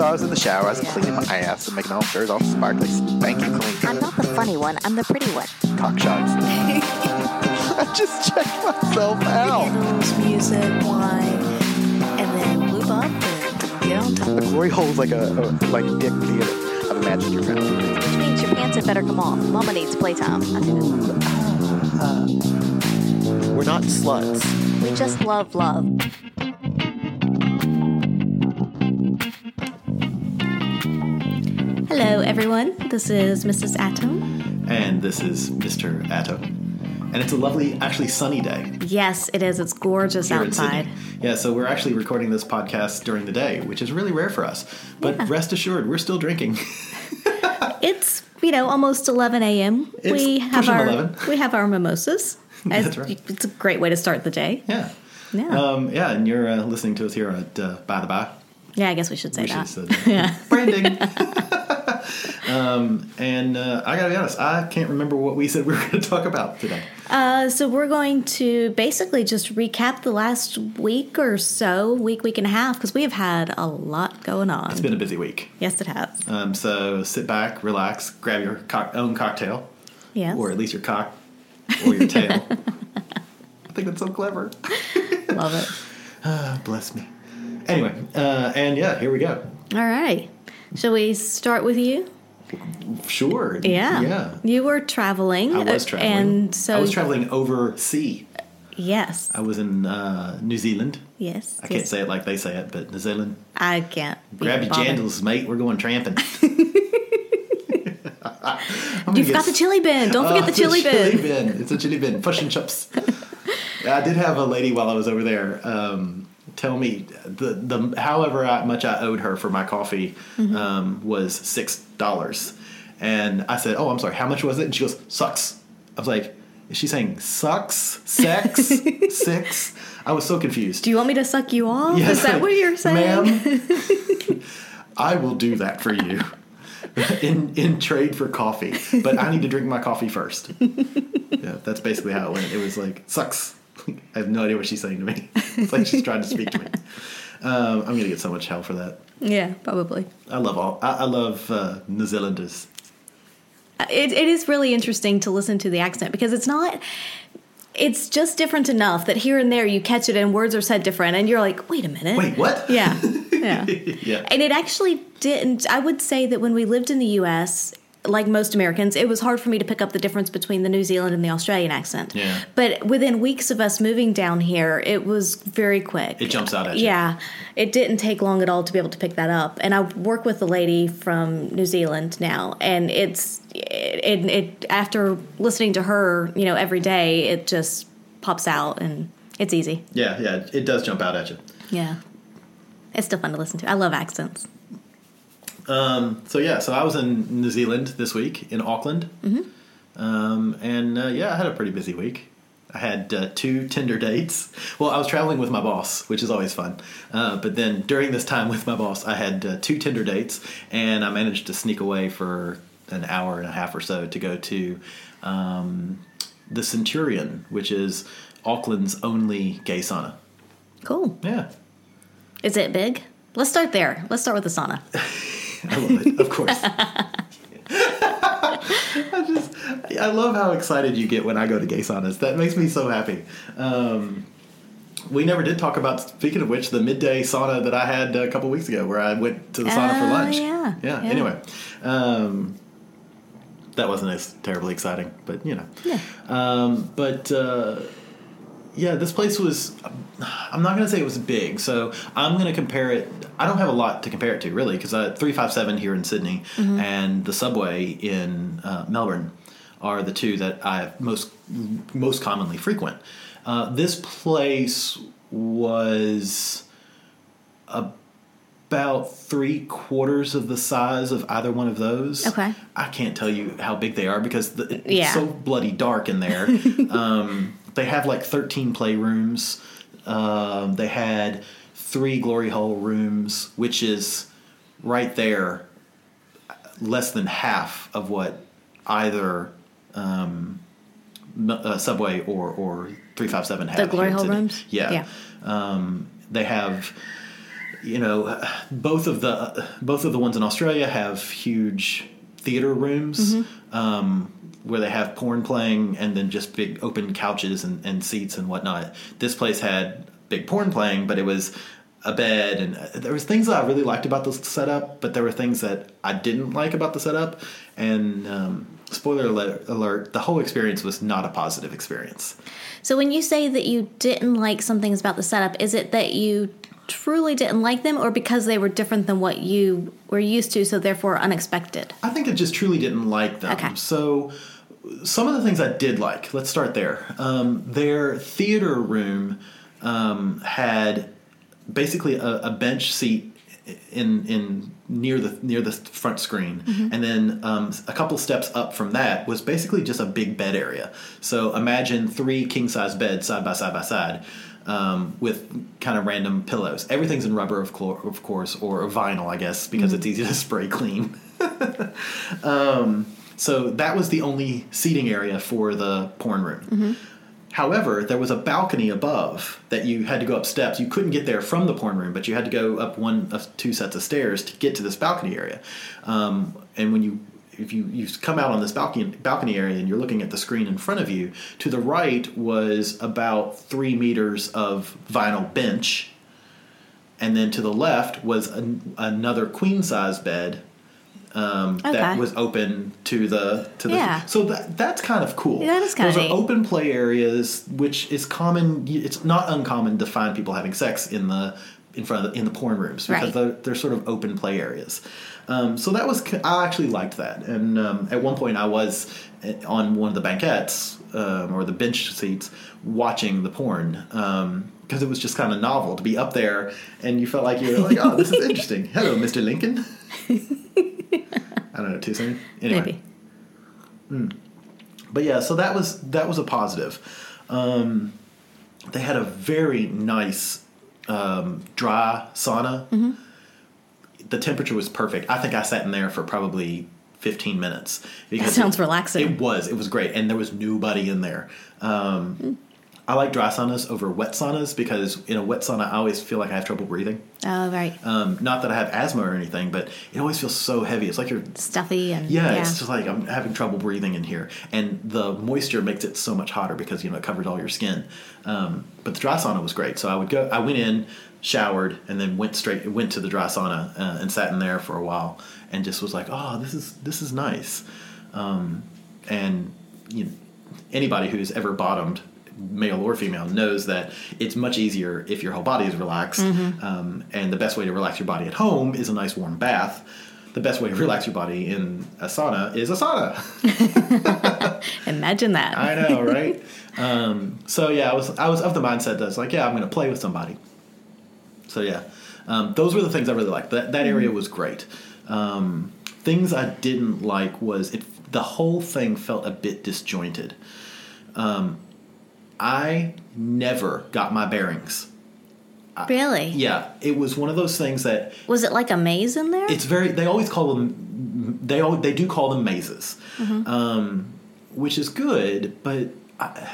So I was in the shower, I was cleaning my ass and making all sure all sparkly, spanky clean. I'm not the funny one. I'm the pretty one. Cock shots. I just checked myself out. Candles, music, wine, and then lube up and get on top. The glory hole's like a, a like dick theater. I've imagined your family. Which means your pants had better come off. Mama needs playtime. I do this. Uh, we're not sluts. We just love love. Hello, everyone. This is Mrs. Atom. And this is Mr. Atom. And it's a lovely, actually sunny day Yes, it is. It's gorgeous here outside. Yeah, so we're actually recording this podcast during the day, which is really rare for us. But Yeah. rest assured, we're still drinking. It's you know almost 11 a.m. It's we have our 11. we have our mimosas. That's right. It's a great way to start the day. yeah. Yeah. Um, yeah, and you're uh, listening to us here at uh, By the By. Yeah, I guess we should say We should that. Yeah. branding. um, and uh, I gotta be honest, I can't remember what we said we were going to talk about today. Uh, so we're going to basically just recap the last week or so, week, week and a half, because we have had a lot going on. It's been a busy week. yes, it has. Um, so sit back, relax, grab your cock- own cocktail, Yes. or at least your cock or your tail. I think that's so clever. Love it. Ah, bless me. Anyway, uh, and yeah, here we go. All right. Shall we start with you? Sure. Yeah. Yeah. You were traveling. I was uh, traveling. And so I was traveling overseas. Yes. I was in uh, New Zealand. Yes. I can't say it like they say it, but New Zealand. I can't. Grab your jandals, mate. We're going tramping. You've got the chili bin. Don't forget Oh, the chili bin. Chili bin. It's a chili bin. Fish and chips. I did have a lady while I was over there um, tell me the the however I, much I owed her for my coffee Mm-hmm. um, was six dollars, and I said, "Oh, I'm sorry. How much was it?" And she goes, "Sucks." I was like, "Is she saying sucks? Sex? Six?" I was so confused. Do you want me to suck you off? Yes, Is that what you're saying? Ma'am, I will do that for you in in trade for coffee, but I need to drink my coffee first. Yeah, that's basically how it went. It was like sucks. I have no idea what she's saying to me. It's like she's trying to speak to me. Um, I'm gonna get so much hell for that. Yeah, probably. I love all. I, I love uh, New Zealanders. It, it is really interesting to listen to the accent because it's not. It's just different enough that here and there you catch it and words are said different, and you're like, wait a minute. Wait, what? Yeah, yeah. Yeah. And it actually didn't. I would say that when we lived in the U.S., like most Americans, it was hard for me to pick up the difference between the New Zealand and the Australian accent. Yeah. But within weeks of us moving down here, it was very quick. It jumps out at you. Yeah. It didn't take long at all to be able to pick that up. And I work with a lady from New Zealand now, and it's it, it after listening to her, you know, every day, it just pops out and it's easy. Yeah, yeah. It does jump out at you. Yeah. It's still fun to listen to. I love accents. So yeah, so I was in New Zealand this week in Auckland, um, and uh, yeah, I had a pretty busy week. I had uh, two Tinder dates. Well, I was traveling with my boss, which is always fun. Uh, but then during this time with my boss, I had uh, two Tinder dates, and I managed to sneak away for an hour and a half or so to go to um, the Centurion, which is Auckland's only gay sauna. Cool. Yeah, Is it big? Let's start there. Let's start with the sauna. I love it, of course. I just, I love how excited you get when I go to gay saunas. That makes me so happy. Um, we never did talk about, speaking of which, the midday sauna that I had a couple weeks ago where I went to the sauna for Oh, lunch. yeah, Yeah, yeah. anyway. Um, that wasn't as terribly exciting, but you know. Yeah. Um, but uh, yeah, this place was. I'm not going to say it was big, so I'm going to compare it. I don't have a lot to compare it to really, because uh, 357 here in Sydney and the subway in uh, Melbourne are the two that I most most commonly frequent. Uh, this place was about three quarters of the size of either one of those. Okay. I can't tell you how big they are because the, it's Yeah. so bloody dark in there. um, they have like 13 playrooms. Um, they had three glory hole rooms, which is right there, less than half of what either um, uh, Subway or or 357 have. The glory hole rooms? Yeah. Yeah. Um, they have you know both of the both of the ones in Australia have huge theater rooms Mm-hmm. um, where they have porn playing and then just big open couches and, and seats and whatnot. This place had big porn playing, but it was a bed and uh, there was things that I really liked about the setup, but there were things that I didn't like about the setup. And um, spoiler alert, alert, the whole experience was not a positive experience. So when you say that you didn't like some things about the setup, is it that you truly didn't like them or because they were different than what you were used to, so therefore unexpected? I think I just truly didn't like them. Okay. So, some of the things I did like, let's start there. Um, their theater room um, had basically a, a bench seat in in near the near the front screen, and then um, a couple steps up from that was basically just a big bed area. So imagine three king size beds side by side by side. Um, with kind of random pillows. Everything's in rubber, of, clo- of course, or vinyl, I guess, because it's easy to spray clean. So that was the only seating area for the porn room. However, there was a balcony above that you had to go up steps. You couldn't get there from the porn room, but you had to go up one of two sets of stairs to get to this balcony area. Um, and when you if you, you come out on this balcony balcony area and you're looking at the screen in front of you, to the right was about three meters of vinyl bench, and then to the left was an, another queen size bed um, Okay. that was open to the to the. Yeah. So that that's kind of cool. Yeah, that is kinda Those are open play areas, which is common. It's not uncommon to find people having sex in the in front of the, in the porn rooms because Right. they're, they're sort of open play areas. Um, so that was I actually liked that, and um, at one point I was eh, on one of the banquettes um, or the bench seats watching the porn because it was just kind of novel to be up there and you felt like you were like, oh, this is interesting. Hello, Mr. Lincoln. I don't know, too soon. Anyway, Maybe. but yeah, so that was that was a positive. Um, they had a very nice um, dry sauna. Mm-hmm. The temperature was perfect. I think I sat in there for probably fifteen minutes. because sounds it- relaxing. It was. It was great, and there was nobody in there. Um, I like dry saunas over wet saunas because in a wet sauna, I always feel like I have trouble breathing. Oh, right. Um, not that I have asthma or anything, but it always feels so heavy. It's like you're Stuffy and yeah, yeah. it's just like I'm having trouble breathing in here, and the moisture makes it so much hotter because you know it covers all your skin. Um, but the dry sauna was great, so I would go. I went in, showered, and then went straight went to the dry sauna uh, and sat in there for a while, and just was like, oh, this is this is nice. Um, and you know, anybody who's ever bottomed, male or female, knows that it's much easier if your whole body is relaxed. Um, and the best way to relax your body at home is a nice warm bath. The best way to relax your body in a sauna is a sauna. Imagine that. I know, right? um, so yeah, I was I was of the mindset that it's like, yeah, I'm going to play with somebody. So yeah, um, those were the things I really liked. That that area was great. Um, things I didn't like was it. The whole thing felt a bit disjointed. Um, I never got my bearings. really? Yeah, it was one of those things that Was it like a maze in there? it's very. They always call them. They al- they do call them mazes, um, which is good. But I,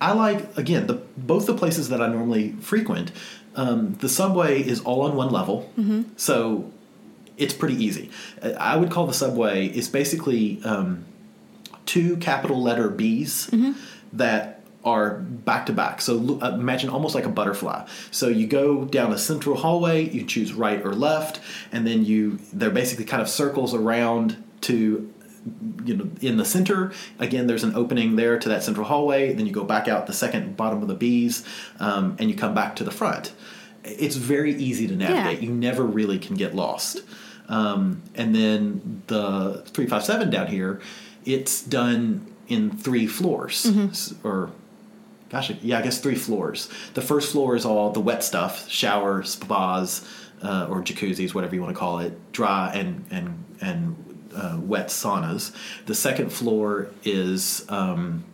I like again the both the places that I normally frequent. Um, the subway is all on one level, so it's pretty easy. I would call the subway is basically um, two capital letter B's that are back to back. So uh, imagine almost like a butterfly. So you go down a central hallway, you choose right or left, and then you they're basically kind of circles around to you know in the center again there's an opening there to that central hallway then you go back out the second bottom of the bees um, and you come back to the front it's very easy to navigate Yeah. you never really can get lost um, and then the 357 down here it's done in three floors S- or gosh, yeah, I guess three floors. The first floor is all the wet stuff, shower, spas, uh, or jacuzzis, whatever you want to call it, dry and and and uh, wet saunas. The second floor is um,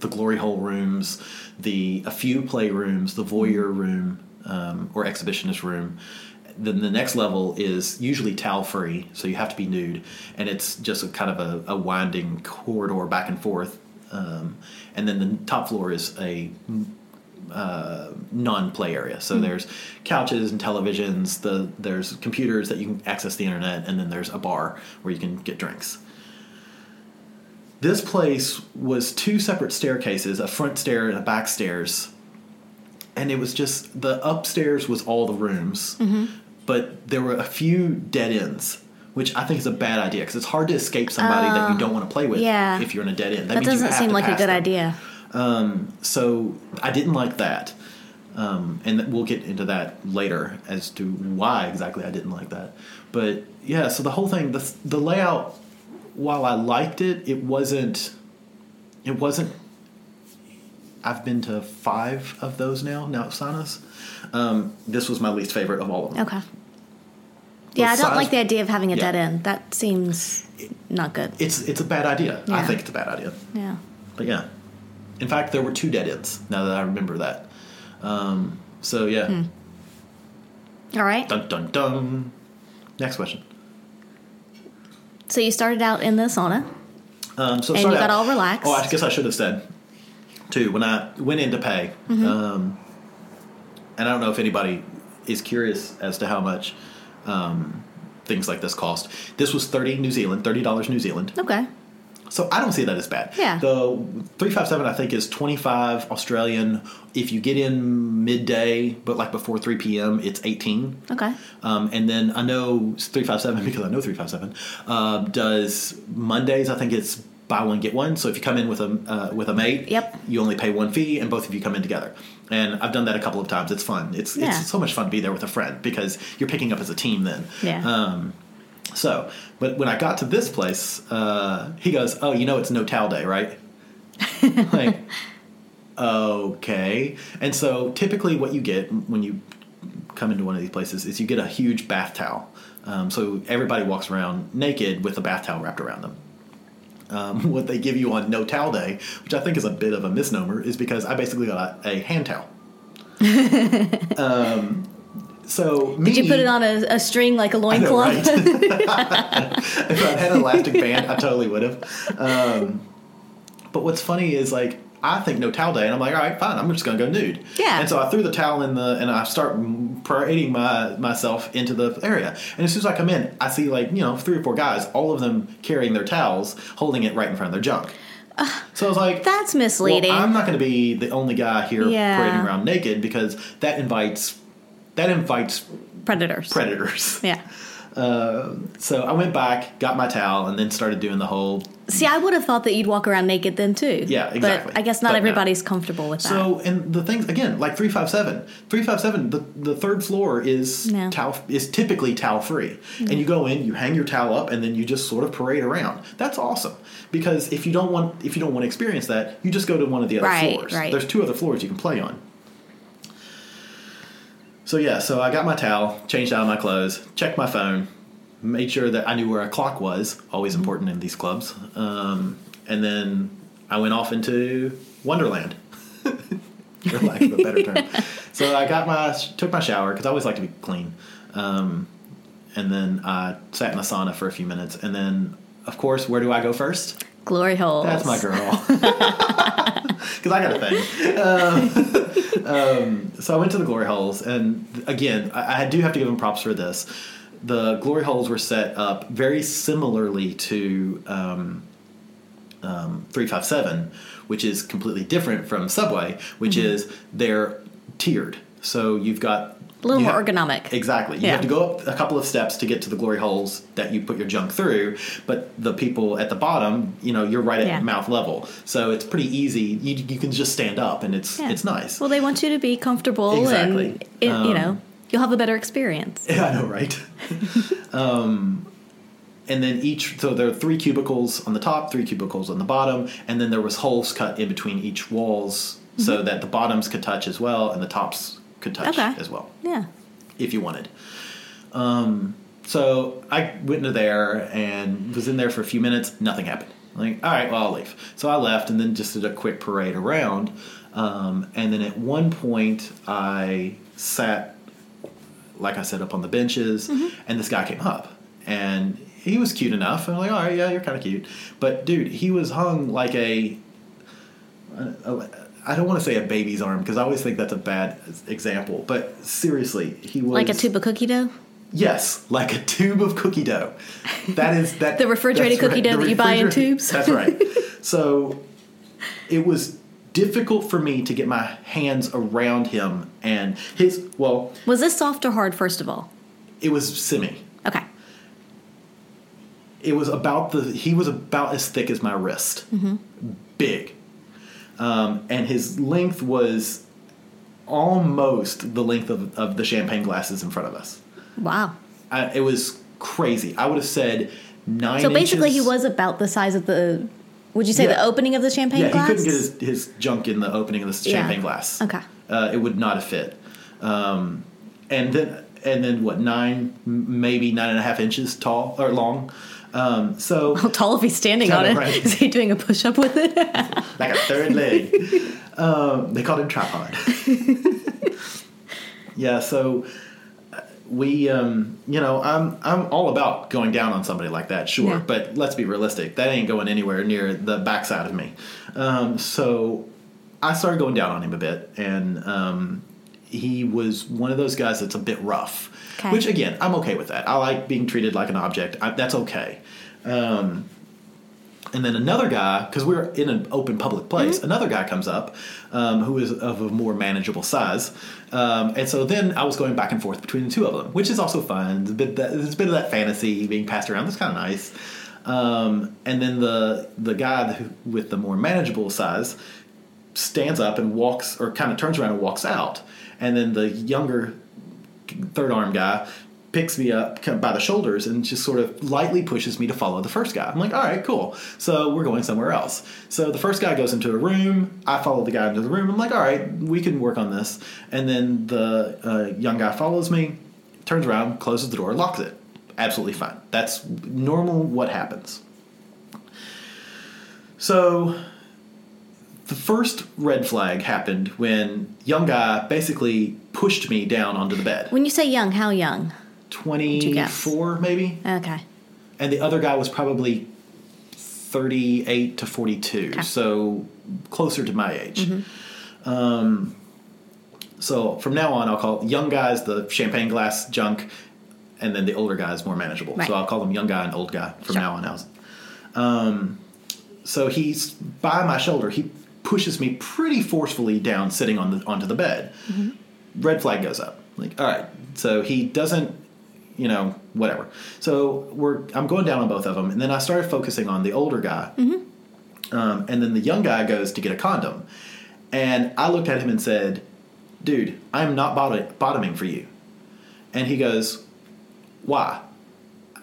the glory hole rooms, the a few playrooms, the voyeur room um, or exhibitionist room. Then the next level is usually towel free, so you have to be nude, and it's just a kind of a, a winding corridor back and forth. Um, and then the top floor is a uh, non-play area. So there's couches and televisions. The there's computers that you can access the internet, and then there's a bar where you can get drinks. This place was two separate staircases, a front stair and a back stairs, and it was just the upstairs was all the rooms, but there were a few dead ends. Which I think is a bad idea because it's hard to escape somebody that you don't want to play with yeah. if you're in a dead end. That you doesn't seem like a good them. idea. So I didn't like that, um, and we'll get into that later as to why exactly I didn't like that. But yeah, so the whole thing, the the layout, while I liked it, it wasn't. It wasn't. I've been to five of those now. Now saunas. Um, this was my least favorite of all of them. Okay. Yeah, I don't size- like the idea of having a Yeah. dead end. That seems not good. It's it's a bad idea. I think it's a bad idea. Yeah. But yeah, in fact, there were two dead ends. Now that I remember that. Um, so yeah. Hmm. All right. Dun dun dun. Next question. So you started out in the sauna. Um, so And you got out- all relaxed. Oh, I guess I should have said too when I went in to pay. Mm-hmm. Um, and I don't know if anybody is curious as to how much um, things like this cost. This was thirty New Zealand, thirty dollars New Zealand. Okay. So I don't see that as bad. Yeah. The three five seven I think is twenty five Australian. If you get in midday, but like before three p.m., it's eighteen. Okay. Um, and then I know 357 because I know 357 uh, does Mondays. I think it's buy one get one. So if you come in with a uh, with a mate, Yep. you only pay one fee, and both of you come in together. And I've done that a couple of times. It's fun. It's Yeah. it's so much fun to be there with a friend because you're picking up as a team then. Yeah. Um, so, but when I got to this place, uh, he goes, "Oh, you know it's no towel day, right?" like, okay. And so typically, what you get when you come into one of these places is you get a huge bath towel. Um, so everybody walks around naked with a bath towel wrapped around them. Um, what they give you on No Towel Day, which I think is a bit of a misnomer, is because I basically got a, a hand towel. um, so me, Did you put it on a, a string like a loincloth? right? if I had an elastic band, I totally would have. Um, but what's funny is like I think no towel day, and I'm like, all right, fine, I'm just gonna go nude. Yeah. And so I threw the towel in the, and I start parading my myself into the area. And as soon as I come in, I see like you know three or four guys, all of them carrying their towels, holding it right in front of their junk. so I was like, That's misleading. well, I'm not going to be the only guy here Yeah. parading around naked because that invites that invites Predators. predators. Yeah. Uh, so I went back, got my towel, and then started doing the whole. See, I would have thought that you'd walk around naked then too. Yeah, exactly. But I guess not But no. everybody's comfortable with that. So and the things again, like three five seven, three five seven. The the third floor is No. towel is typically towel free, and you mm-hmm. go in, you hang your towel up, and then you just sort of parade around. That's awesome because if you don't want if you don't want to experience that, you just go to one of the other Right, floors. right. There's two other floors you can play on. So yeah, so I got my towel, changed out of my clothes, checked my phone, made sure that I knew where a clock was, always important in these clubs. Um, and then I went off into Wonderland, for lack of a better term. So I got my took my shower because I always like to be clean, um, and then I sat in the sauna for a few minutes, and then of course, where do I go first? Glory holes. That's my girl. Because I got a thing. Um, um, so I went to the glory holes, and again, I, I do have to give them props for this. The glory holes were set up very similarly to um, um, 357, which is completely different from Subway, which Mm-hmm. is they're tiered. So you've got A little you more have- ergonomic. Exactly. You Yeah. have to go up a couple of steps to get to the glory holes that you put your junk through, but the people at the bottom, you know, you're right at Yeah. mouth level. So it's pretty easy. You, you can just stand up and it's Yeah. it's nice. Well, they want you to be comfortable Exactly. and it, you Um, know you'll have a better experience. Yeah, I know, right? um, and then each, so there are three cubicles on the top, three cubicles on the bottom, and then there was holes cut in between each walls so that the bottoms could touch as well and the tops could touch Okay. as well Yeah. if you wanted. Um, so I went into there and was in there for a few minutes. Nothing happened. Like, all right, well, I'll leave. So I left and then just did a quick parade around. Um, and then at one point, I sat, like I said, up on the benches, and this guy came up. And he was cute enough. And I'm like, all right, yeah, you're kind of cute. But dude, he was hung like a I don't want to say a baby's arm because I always think that's a bad example. But seriously, he was Like a tube of cookie dough? Yes, like a tube of cookie dough. That is that The refrigerated cookie dough that you buy in tubes? That's right. so it was difficult for me to get my hands around him and his. Well, Was this soft or hard, first of all? it was semi. Okay. It was about the. He was about as thick as my wrist, mm-hmm. big, um, and his length was almost the length of, of the champagne glasses in front of us. Wow. I, it was crazy. I would have said nine. So basically, inches. he was about the size of the. Would you say the opening of the champagne Yeah, glass? he couldn't get his, his junk in the opening of the Yeah. champagne glass. Okay. uh, it would not have fit. Um, and then and then what nine, maybe nine and a half inches tall or long. Um, so How tall if he's standing on it? right. Is he doing a push up with it? like a third leg. um, they called him tripod. yeah, so uh, we, um, you know, I'm I'm all about going down on somebody like that, sure, Yeah. but let's be realistic. That ain't going anywhere near the backside of me. Um, so I started going down on him a bit, and um, he was one of those guys that's a bit rough. Okay. Which again, I'm okay with that. I like being treated like an object. I, that's okay. Um, and then another guy, because we're in an open public place, another guy comes up um, who is of a more manageable size. Um, and so then I was going back and forth between the two of them, which is also fun. There's a bit, that, there's a bit of that fantasy being passed around. That's kind of nice. Um, and then the the guy who, with the more manageable size stands up and walks, or kind of turns around and walks out. And then the younger third arm guy picks me up by the shoulders and just sort of lightly pushes me to follow the first guy. I'm like, all right, cool. So we're going somewhere else. So the first guy goes into a room. I follow the guy into the room. I'm like, all right, we can work on this. And then the uh, young guy follows me, turns around, closes the door, locks it. Absolutely fine. That's normal what happens. So the first red flag happened when young guy basically pushed me down onto the bed. when you say young, how young? you guess? 24 maybe Okay. and the other guy was probably 38 to 42 Okay. so closer to my age Mm-hmm. um, so from now on i'll call young guys the champagne glass junk and then the older guys more manageable Right. so i'll call them young guy and old guy from Sure. now on out um, so he's by my shoulder he pushes me pretty forcefully down sitting on the onto the bed. Mm-hmm. red flag goes up. Like all right. So he doesn't you know whatever. So we're i'm going down on both of them and then i started focusing on the older guy. Um, and then the young guy goes to get a condom. And i looked at him and said dude i'm not bottom- bottoming for you. And he goes why?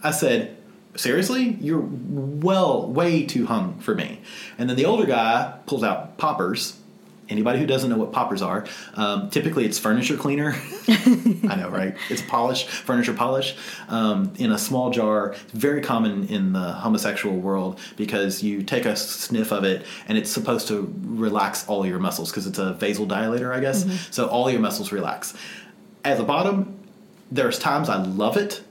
I said seriously? You're well way too hung for me. And then the older guy pulls out poppers. Anybody who doesn't know what poppers are um, typically it's furniture cleaner. I know right? It's polish furniture polish um, in a small jar. Very common in the homosexual world because you take a sniff of it and it's supposed to relax all your muscles because it's a vasodilator i guess. So all your muscles relax. At the bottom there's times i love it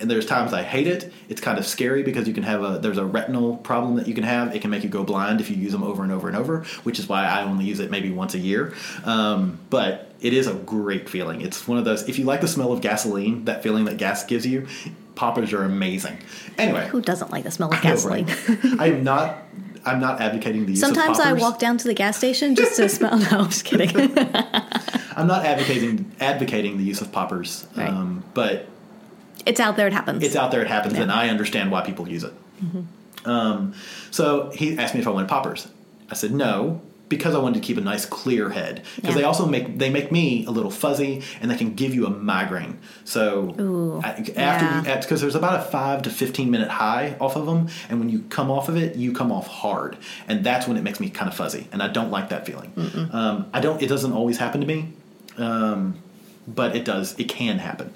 and there's times I hate it. It's kind of scary because you can have a there's a retinal problem that you can have. It can make you go blind if you use them over and over and over, which is why I only use it maybe once a year. Um, but it is a great feeling. It's one of those if you like the smell of gasoline, that feeling that gas gives you, poppers are amazing. Anyway, Who doesn't like the smell of gasoline? I am not. I'm not advocating the use. Sometimes I walk down to the gas station just to smell. No, I'm just kidding. I'm not advocating advocating the use of poppers, Right. um, but it's out there. It happens. it's out there, it happens, Yeah. and I understand why people use it. Um, so he asked me if I wanted poppers. I said no, because I wanted to keep a nice clear head. Because Yeah. they also make they make me a little fuzzy, and they can give you a migraine. So Ooh, I- after yeah. because there's about a five to fifteen minute high off of them, and when you come off of it, you come off hard, and that's when it makes me kind of fuzzy, and I don't like that feeling. Um, I don't. It doesn't always happen to me, um, but it does. It can happen.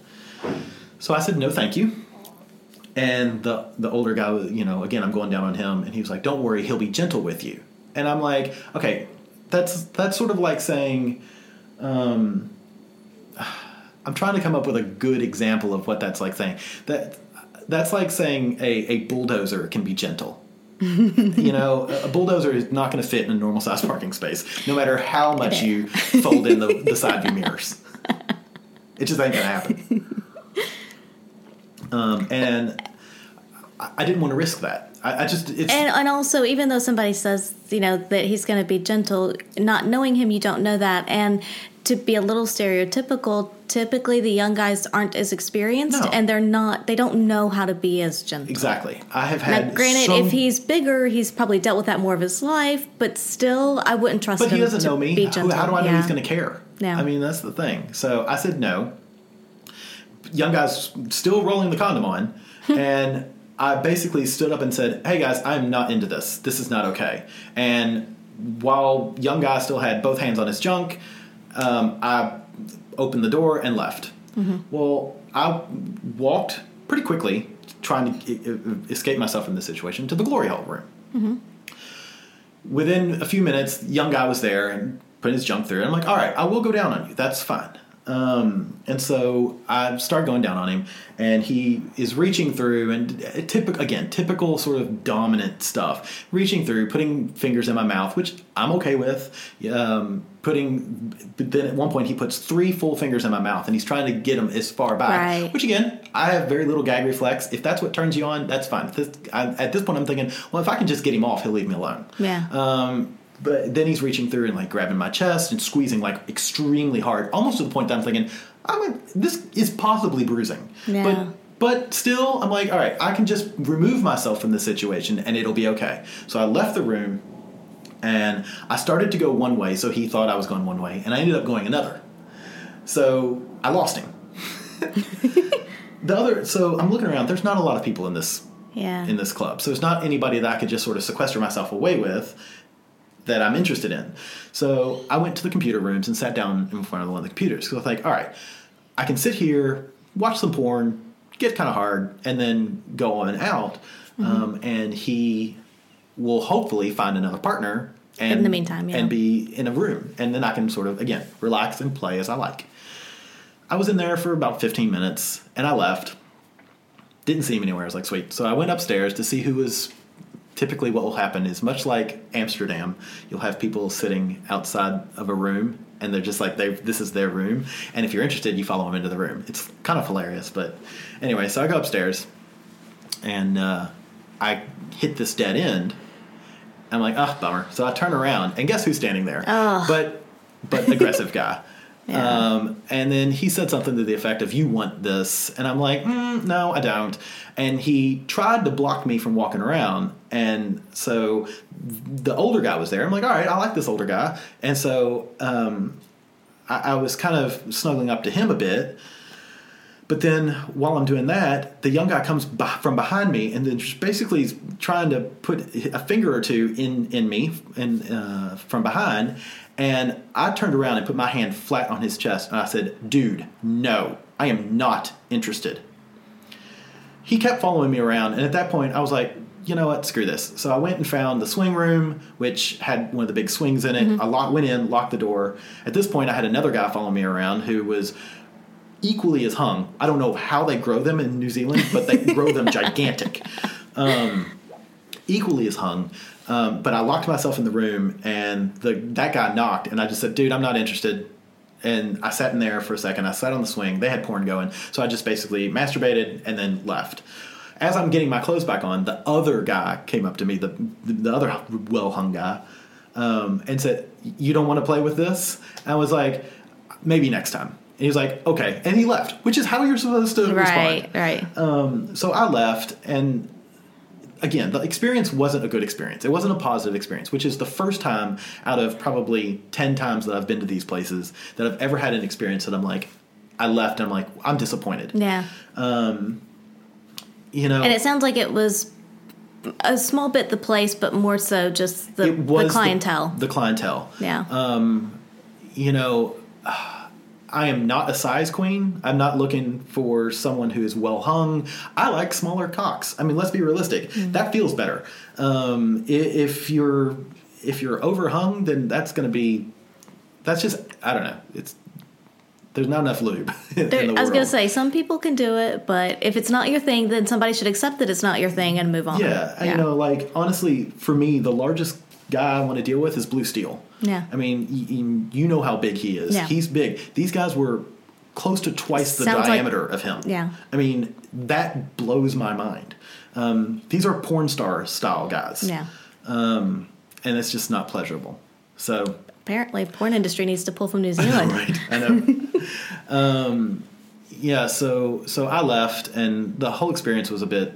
So I said no, thank you. And the the older guy, you know, again, I'm going down on him, and he was like, "Don't worry, he'll be gentle with you." And I'm like, "Okay, that's that's sort of like saying." Um, I'm trying to come up with a good example of what that's like saying. That that's like saying a, a bulldozer can be gentle. you know, a bulldozer is not going to fit in a normal size parking space, no matter how much you fold in the, the side view mirrors. It just ain't going to happen. Um, and I, didn't want to risk that. I, I just it's And, and also, even though somebody says, you know, that he's going to be gentle, not knowing him, you don't know that. And to be a little stereotypical, typically the young guys aren't as experienced No. and they're not, they don't know how to be as gentle. exactly. I have Now, had granted, some- if he's bigger, he's probably dealt with that more of his life, but still, I wouldn't trust But him he doesn't know me. Who- How do I know Yeah. he's going to care? Yeah. I mean, that's the thing. So I said no. Young guy's still rolling the condom on, and I basically stood up and said, "Hey guys, I'm not into this. This is not okay." And while young guy still had both hands on his junk, um, I opened the door and left. Well, I walked pretty quickly, trying to escape myself from this situation, to the glory hole room within a few minutes, young guy was there and putting his junk through. And I'm like, all right, I will go down on you. That's fine. Um, and so I start going down on him, and he is reaching through, and typical again, typical sort of dominant stuff. Reaching through, putting fingers in my mouth, which I'm okay with. Um, putting, but then at one point he puts three full fingers in my mouth, and he's trying to get them as far back. Right. Which again, I have very little gag reflex. If that's what turns you on, that's fine. This, I, at this point, I'm thinking, well, if I can just get him off, he'll leave me alone. Yeah. Um, but then he's reaching through and like grabbing my chest and squeezing like extremely hard, almost to the point that I'm thinking, I'm this is possibly bruising. Yeah. But but still, I'm like, all right, I can just remove myself from the situation and it'll be okay. So I left the room and I started to go one way, so he thought I was going one way, and I ended up going another. So I lost him. the other, so I'm looking around. There's not a lot of people in this Yeah. in this club. So it's not anybody that I could just sort of sequester myself away with that I'm interested in. So I went to the computer rooms and sat down in front of one of the computers. So I was like, all right, I can sit here, watch some porn, get kind of hard, and then go on out. Mm-hmm. Um, and he will hopefully find another partner. And, In the meantime, yeah. And be in a room. And then I can sort of, again, relax and play as I like. I was in there for about 15 minutes and I left. Didn't see him anywhere. I was like, sweet. So I went upstairs to see who was. Typically, what will happen is much like Amsterdam, you'll have people sitting outside of a room, and they're just like, they this is their room. And if you're interested, you follow them into the room. It's kind of hilarious, but anyway. So I go upstairs, and uh, I hit this dead end. I'm like, ah, bummer. So I turn around, and guess who's standing there? Ugh. But but aggressive guy. Yeah. Um, and then he said something to the effect of, "You want this?" And I'm like, mm, "No, I don't." And he tried to block me from walking around, and so the older guy was there. I'm like, "All right, I like this older guy," and so um, I, I was kind of snuggling up to him a bit. But then while I'm doing that, the young guy comes from behind me and then just basically trying to put a finger or two in, in me and uh, from behind. And I turned around and put my hand flat on his chest and I said, Dude, no, I am not interested. He kept following me around. And at that point, I was like, you know what? Screw this. So I went and found the swing room, which had one of the big swings in it. I locked, went in, locked the door. At this point, I had another guy following me around who was equally as hung. I don't know how they grow them in New Zealand, but they grow them gigantic. Um, equally as hung. Um, but I locked myself in the room, and the that guy knocked, and I just said, "Dude, I'm not interested." And I sat in there for a second. I sat on the swing. They had porn going, so I just basically masturbated and then left. As I'm getting my clothes back on, the other guy came up to me, the the other well hung guy, um, and said, "You don't want to play with this?" I was like, "Maybe next time." And he was like, "Okay," and he left, which is how you're supposed to respond. Right, right. Um, so I left, and again, the experience wasn't a good experience. It wasn't a positive experience, which is the first time out of probably 10 times that I've been to these places that I've ever had an experience that I'm like, I left and I'm like, I'm disappointed. Yeah. You know, And it sounds like it was a small bit the place, but more so just the, it was the clientele. The, clientele. yeah. You know, I am not a size queen. I'm not looking for someone who is well hung. I like smaller cocks. I mean, let's be realistic. Mm-hmm. That feels better. Um, if you're if you're overhung, then that's going to be that's just I don't know. It's there's not enough lube. There- the I was going to say, some people can do it, but if it's not your thing, then somebody should accept that it's not your thing and move on. Yeah, and, you know, like honestly, for me, the largest guy I want to deal with is Blue Steel. Yeah. I mean, y- y- you know how big he is. Yeah. He's big. These guys were close to twice the Sounds like- diameter of him. Yeah. I mean, that blows my mind. Um, these are porn star style guys. Yeah. um, and it's just not pleasurable. So Apparently, porn industry needs to pull from New Zealand. right, I know. um, yeah, so so I left, and the whole experience was a bit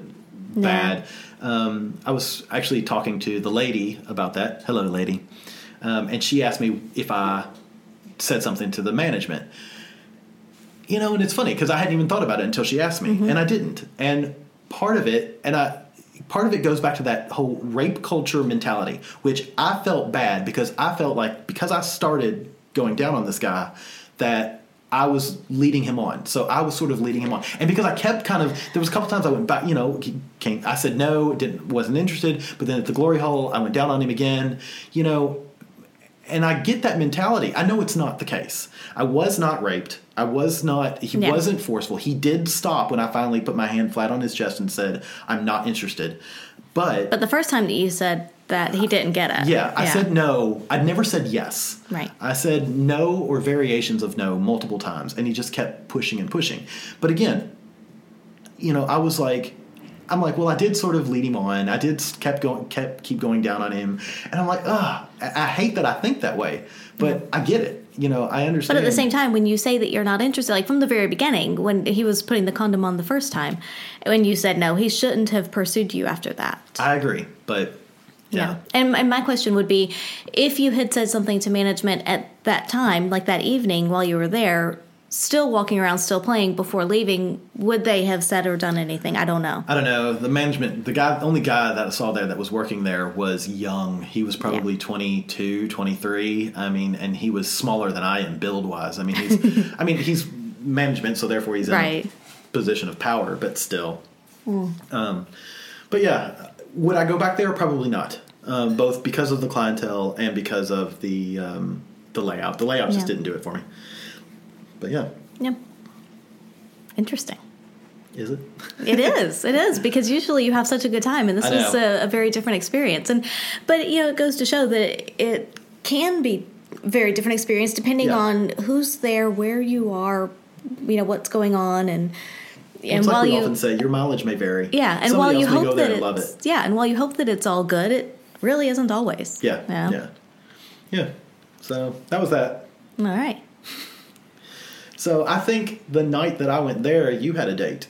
bad. Um, I was actually talking to the lady about that. Hello, lady, um, and she asked me if I said something to the management. You know, and it's funny because I hadn't even thought about it until she asked me, and I didn't. And part of it, and I. Part of it goes back to that whole rape culture mentality, which I felt bad because I felt like because I started going down on this guy, that I was leading him on. So I was sort of leading him on, and because I kept kind of there was a couple times I went back. You know, came, I said no, didn't wasn't interested. But then at the glory hole, I went down on him again. You know, and I get that mentality. I know it's not the case. I was not raped. I was not. He Yeah. wasn't forceful. He did stop when I finally put my hand flat on his chest and said, "I'm not interested." But, But the first time that you said that, he didn't get it. yeah, I said no. I never said yes. Right. I said no or variations of no multiple times, and he just kept pushing and pushing. But again, you know, I was like, I'm like, well, I did sort of lead him on. I did kept going, kept keep going down on him, and I'm like, ah, I, I hate that I think that way, but I get it. You know, I understand. But at the same time, when you say that you're not interested, like from the very beginning, when he was putting the condom on the first time, when you said no, he shouldn't have pursued you after that. I agree, but yeah, And, and my question would be if you had said something to management at that time, like that evening while you were there, still walking around, still playing before leaving, would they have said or done anything? I don't know. I don't know. The management, the guy, the only guy that I saw there that was working there was young. He was probably Yeah. 22, 23. I mean, and he was smaller than I am build wise. I mean, he's, I mean, he's management, so therefore he's in Right. A position of power, but still. Um, but yeah, would I go back there? Probably not. Um, both because of the clientele and because of the um, the layout. The layout just didn't do it for me. But yeah, Yeah. Interesting. is it? It is. It is because usually you have such a good time, and this I was a, a very different experience. And but you know, it goes to show that it can be very different experience depending Yeah. on who's there, where you are, you know, what's going on, and and it's while like we you often say, your mileage may vary. yeah, and Somebody while you hope that and love it's it. yeah, and while you hope that it's all good, it really isn't always. Yeah, yeah, yeah, So that was that. All right. So I think the night that I went there, you had a date.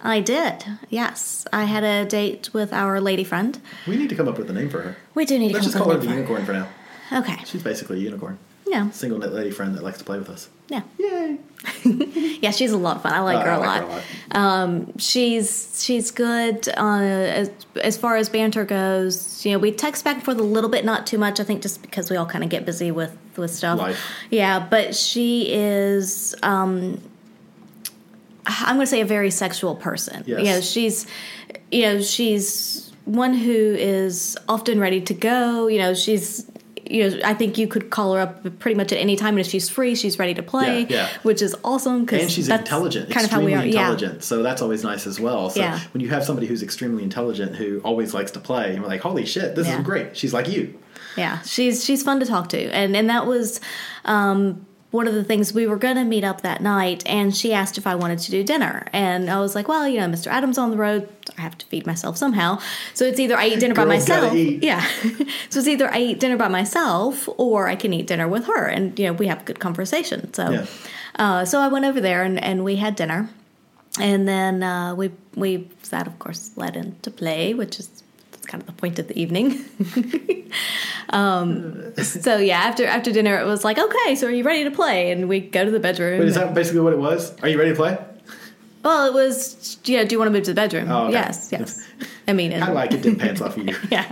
I did. Yes, I had a date with our lady friend. We need to come up with a name for her. We do need to Let's just up call her the unicorn for now. Okay. She's basically a unicorn. Yeah. Single knit lady friend that likes to play with us. Yeah. Yay! Yeah, she's a lot of fun. I like Uh, her I a like lot. her a lot. Um, she's she's good uh, as as far as banter goes. You know, we text back and forth a little bit, not too much. I think just because we all kind of get busy with with stuff. Life. Yeah, but she is. Um, I'm going to say a very sexual person. Yes. You know, she's, you know, she's one who is often ready to go. You know, she's. You know, I think you could call her up pretty much at any time, and if she's free, she's ready to play, Yeah, yeah. which is awesome. Cause And she's intelligent, kind of how extremely we are. intelligent. So that's always nice as well. So Yeah. when you have somebody who's extremely intelligent who always likes to play, and we're like, holy shit, this Yeah. is great. She's like you. Yeah, she's she's fun to talk to, and and that was um, one of the things we were going to meet up that night. And she asked if I wanted to do dinner, and I was like, well, you know, Mr. Adams on the road, I have to feed myself somehow. So it's either I eat dinner by myself, yeah. so it's either I eat dinner by myself, or I can eat dinner with her, and you know, we have good conversation. So, Yeah. uh, so I went over there and and we had dinner. And then uh, we we that of course led into play, which is kind of the point of the evening. um, so yeah, after after dinner, it was like, okay, so are you ready to play? And we go to the bedroom. But is that basically what it was? Are you ready to play? well, it was, yeah. do you want to move to the bedroom? Oh, okay. Yes, yes. I mean, I like it. Did pants off you? yeah.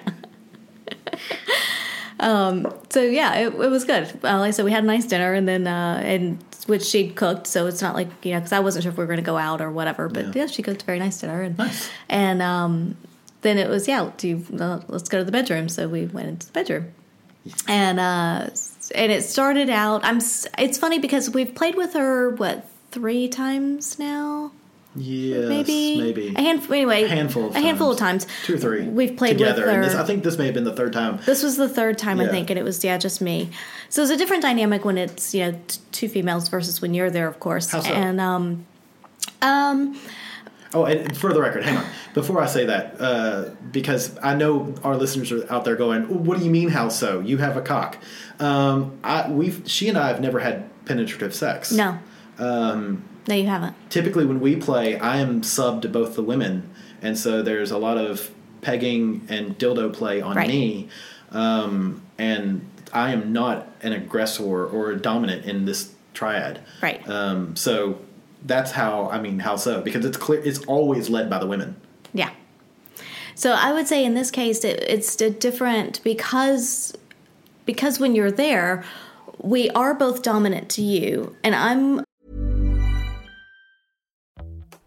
um, so yeah, it, it was good. Uh, like I said, we had a nice dinner, and then uh, and which she cooked, so it's not like you know because I wasn't sure if we were going to go out or whatever. But Yeah. yeah. she cooked a very nice dinner, and Nice. and um, then it was yeah, do you, let's go to the bedroom. So we went into the bedroom, and uh, and it started out. I'm. It's funny because we've played with her what three times now Yes, maybe maybe a handful anyway A handful of a handful of times. times two or three. we've played together. with her And this, I think this may have been the third time. this was the third time I think, and it was yeah, just me. So it's a different dynamic when it's you know t- two females versus when you're there, of course. How so? And um, um, Oh, and for the record, hang on. Before I say that, uh, because I know our listeners are out there going, "What do you mean? How so? You have a cock." Um, I, we've she and I have never had penetrative sex. no, Um, no, you haven't. typically, when we play, I am sub to both the women, and so there's a lot of pegging and dildo play on Right. me, um, and I am not an aggressor or a dominant in this triad. Right. Um, so that's how I mean how so because it's clear it's always led by the women. Yeah. So I would say in this case it, it's a different because because when you're there, we are both dominant to you, and I'm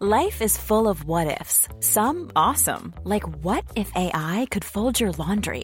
Life is full of what ifs. Some awesome, like what if AI could fold your laundry?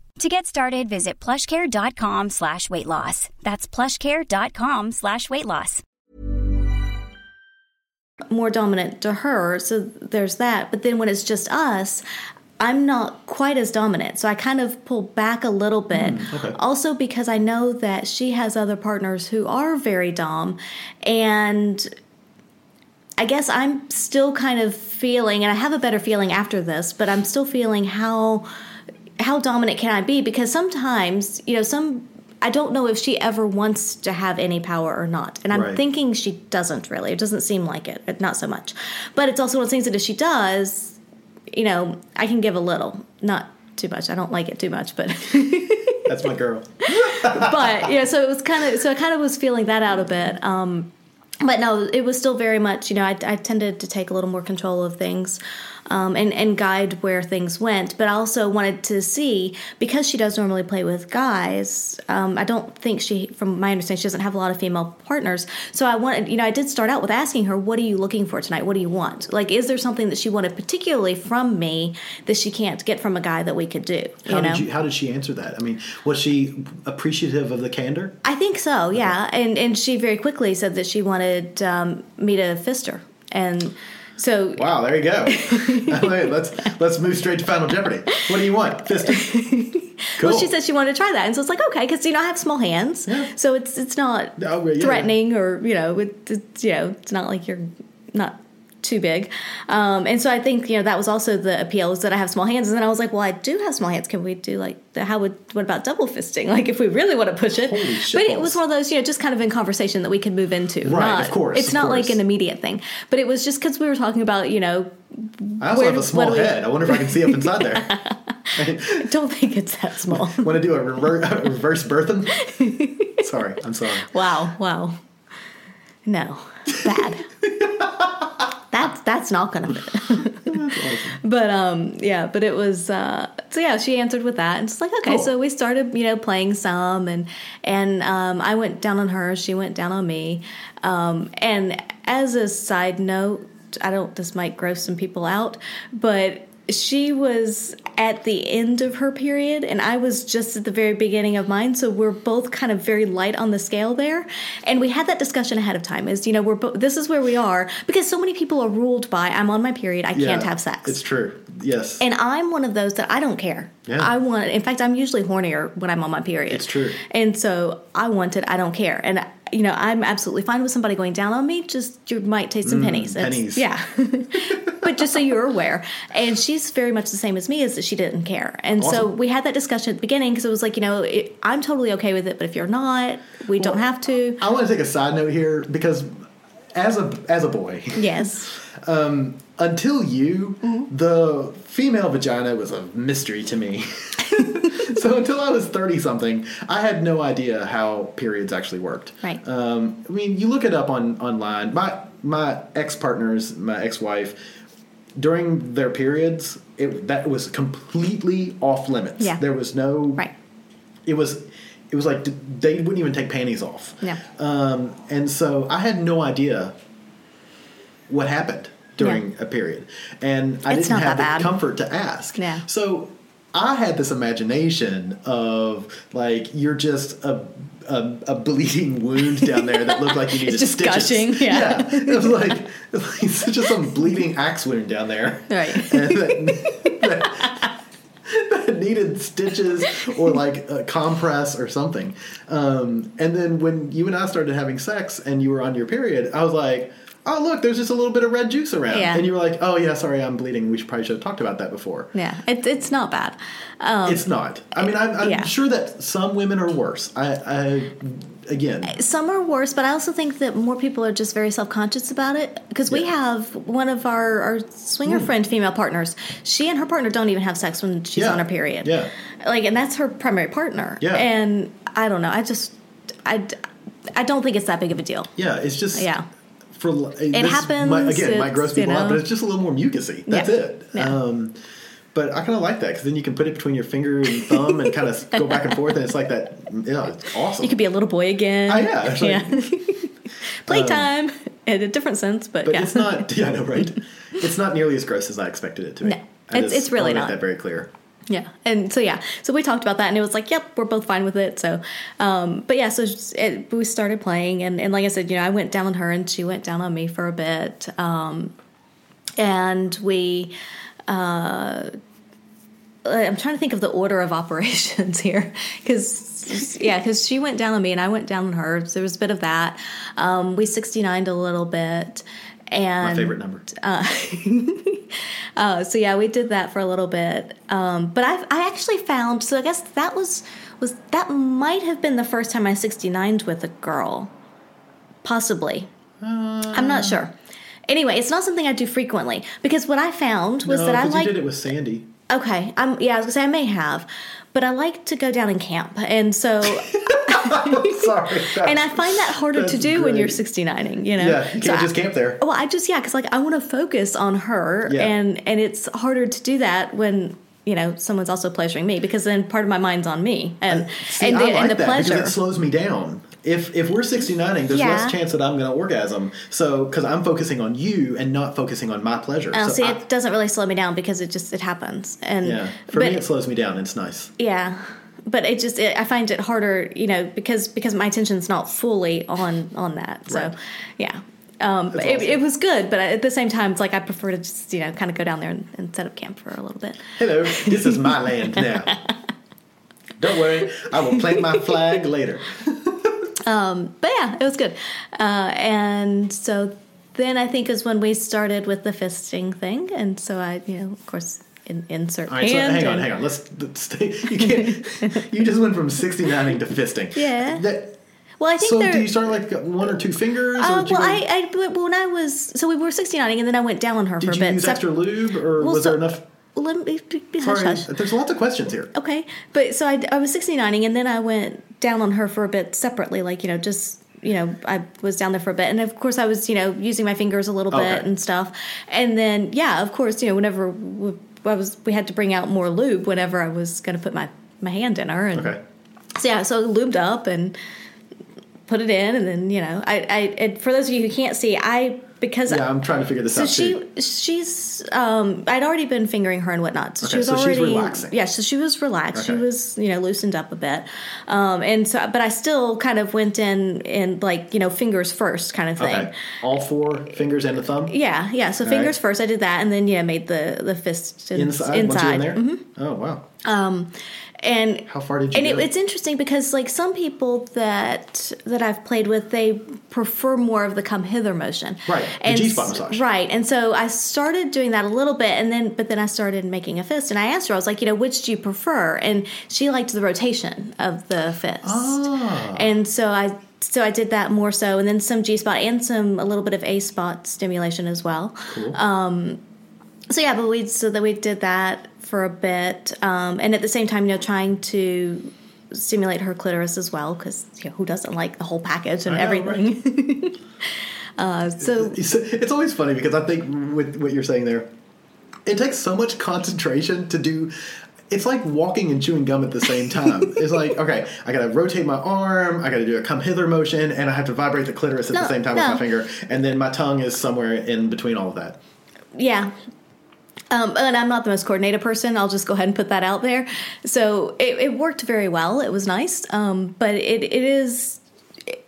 To get started, visit plushcare.com slash weight loss. That's plushcare.com slash weight loss. more dominant to her. So there's that. But then when it's just us, I'm not quite as dominant. So I kind of pull back a little bit. Mm, okay. Also because I know that she has other partners who are very dom and I guess I'm still kind of feeling and I have a better feeling after this, but I'm still feeling how how dominant can I be because sometimes, you know, some I don't know if she ever wants to have any power or not. And I'm Right. thinking she doesn't really. It doesn't seem like it. Not so much. But it's also one of those things that if she does, you know, I can give a little. Not too much. I don't like it too much, but That's my girl. but yeah, so it was kind of so I kind of was feeling that out a bit. Um, but no, it was still very much. You know, I, I tended to take a little more control of things. Um, and, and guide where things went, but I also wanted to see because she does normally play with guys. Um, I don't think she, from my understanding, she doesn't have a lot of female partners. So I wanted, you know, I did start out with asking her, "What are you looking for tonight? What do you want? Like, is there something that she wanted particularly from me that she can't get from a guy that we could do? How you know, did you how did she answer that? I mean, was she appreciative of the candor? I think so, yeah. And and she very quickly said that she wanted um, me to fist her, and so Wow, there you go. Let's let's move straight to Final Jeopardy. What do you want? Fisting. Cool. well, she said she wanted to try that, and so it's like okay, because you know I have small hands, Yeah. so it's it's not Oh, yeah, yeah. threatening or you know it, it's you know it's not like you're not too big, um, and so I think you know that was also the appeal is that I have small hands, and then I was like, well, I do have small hands. Can we do like the, how would what about double fisting? Like if we really want to push it, but it was one of those you know just kind of in conversation that we could move into. Right, not, of course, It's of not like an immediate thing, but it was just because we were talking about you know I also where have a small we- head. I wonder if I can see up inside there. I don't think it's that small. Want to do a, rever- a reverse birthing? sorry, I'm sorry. Wow, wow. No, bad. That's not gonna fit. but um, yeah, but it was uh, so yeah. She answered with that, and it's like okay. Cool. So we started, you know, playing some, and and um, I went down on her, she went down on me, um, and as a side note, I don't. This might gross some people out, but she was at the end of her period and I was just at the very beginning of mine so we're both kind of very light on the scale there and we had that discussion ahead of time is you know we're bo- this is where we are because so many people are ruled by I'm on my period I can't have sex It's true. Yes. and I'm one of those that I don't care. Yeah. I want. In fact, I'm usually hornier when I'm on my period. It's true. And so I want it. I don't care. And you know, I'm absolutely fine with somebody going down on me. Just you might taste some pennies. Mm, pennies. Yeah. but just so you're aware, and she's very much the same as me. Is that she didn't care, and so we had that discussion at the beginning because it was like, you know, it, I'm totally okay with it, but if you're not, we don't have to. I want to take a side note here because as a as a boy, Yes. until you, Mm-hmm. the female vagina was a mystery to me. so until I was thirty something, I had no idea how periods actually worked. Right. Um, I mean, you look it up on online. My my ex partners, my ex wife, during their periods, it that was completely off limits. Yeah. There was no. Right. It was. It was like they wouldn't even take panties off. Yeah. Um, and so I had no idea what happened during a period, and I It's didn't have the bad. comfort to ask. Yeah. So I had this imagination of like you're just a. A, a bleeding wound down there that looked like you needed just stitches. gushing, yeah. it was like, it was like just some bleeding axe wound down there, Right. That, that, that needed stitches or like a compress or something. Um, and then when you and I started having sex and you were on your period, I was like, "Oh, look, there's just a little bit of red juice around." Yeah. And you were like, "Oh yeah, sorry, I'm bleeding. We should, probably should have talked about that before." Yeah. It, it's not bad. Um, It's not. I mean, I'm, I'm Yeah. sure that some women are worse. I, I again, some are worse, but I also think that more people are just very self conscious about it. Because we have one of our, our swinger friend female partners. She and her partner don't even have sex when she's Yeah. on her period. Yeah. Like, and that's her primary partner. Yeah. And I don't know. I just, I, I don't think it's that big of a deal. yeah, it's just Yeah. For it happens, again, might it's, gross people you out, but it's just a little more mucusy. That's Yeah. it. Yeah. Um, but I kind of like that because then you can put it between your finger and thumb and kind of go back and forth, and it's like that. Yeah, it's awesome. You could be a little boy again. Oh, yeah, like- yeah. Playtime in a different sense, but, but yeah. it's not. Yeah, I know, right? It's not nearly as gross as I expected it to be. No. I It's- it's really not. That very clear. Yeah, and so yeah, so we talked about that, and it was like, yep, we're both fine with it. So, um, but yeah, so it, we started playing, and, and like I said, you know, I went down on her, and she went down on me for a bit, um, and we. Uh, I'm trying to think of the order of operations here, because yeah, because she went down on me and I went down on her. So there was a bit of that. Um, we 69'd a little bit, and My favorite number. uh, so yeah, we did that for a little bit. Um, but I, I actually found. So I guess that was was that might have been the first time I 69'd with a girl, possibly. I'm not sure. Anyway, it's not something I do frequently because what I found was no, that I like. did it with Sandy. Okay, I'm yeah. I was gonna say I may have, but I like to go down and camp, and so Sorry. and I find that harder to do when you're great. 69ing. You know, Yeah, you can't So I- just camp there. well, I just yeah, because like I want to focus on her, Yeah. and and it's harder to do that when you know someone's also pleasuring me because then part of my mind's on me and See, and I the like and the that pleasure. it slows me down. If if we're 69ing, there's Yeah. less chance that I'm going to orgasm. So because I'm focusing on you and not focusing on my pleasure. Oh, so see, I- it doesn't really slow me down because it just it happens, and yeah, for but me it slows me down. It's nice. yeah, but it just it, I find it harder, you know, because because my attention's not fully on on that. So Right. yeah. Um, That's it, awesome. it was good, but at the same time, it's like I prefer to just you know kind of go down there and, and set up camp for a little bit. Hello, this is my land now. Don't worry, I will plant my flag later. um, but yeah, it was good. Uh, and so then I think is when we started with the fisting thing, and so I, you know, of course, in, insert All right, so hang on, hang on. Let's, let's stay. You can't. you just went from 69ing to fisting. Yeah. That, Well, I think so do you start like one or two fingers? uh, well, I, I when I was so we were 69ing, and then I went down on her for did a you bit. use Sep- extra lube, or Well, was so- there enough? Let me be- be- hush, Sorry, hush. there's lots of questions here. Okay, but so I, I was 69ing, and then I went down on her for a bit separately, like you know, just you know, I was down there for a bit, and of course I was you know using my fingers a little bit and stuff, and then yeah, of course you know whenever I was we had to bring out more lube whenever I was going to put my my hand in her, and Okay. so yeah, so lubed up and put it in, and then you know, I, I for those of you who can't see, I because Yeah, I'm trying to figure this so out So she she's um I'd already been fingering her and whatnot. So she was so already relaxing. Yeah, so she was relaxed. She was you know loosened up a bit, um and so but I still kind of went in and like you know fingers first kind of thing. Okay, all four fingers and the thumb Yeah, yeah. So fingers right. first, I did that, and then yeah, made the the fist in, inside. inside. Once you're in there. Oh wow. And How far did you and go? it, it's interesting because like some people that that I've played with, they prefer more of the come hither motion, Right, And G-spot massage. right. And so I started doing that a little bit, and then but then I started making a fist, and I asked her, I was like, you know, which do you prefer? And she liked the rotation of the fist, Ah. and so I. So I did that more so, and then some G spot and some a little bit of A spot stimulation as well. Cool. So yeah, but we so that we did that for a bit, um, and at the same time, you know, trying to stimulate her clitoris as well, because you know, who doesn't like the whole package and know, everything? uh, so It's, it's always funny because I think with what you're saying there, it takes so much concentration to do. It's like walking and chewing gum at the same time. it's like okay, I gotta rotate my arm, I gotta do a come hither motion, and I have to vibrate the clitoris at No, the same time no. with my finger, and then my tongue is somewhere in between all of that. yeah. Um, and I'm not the most coordinated person. I'll just go ahead and put that out there. So it, it worked very well. It was nice, um, but it, it is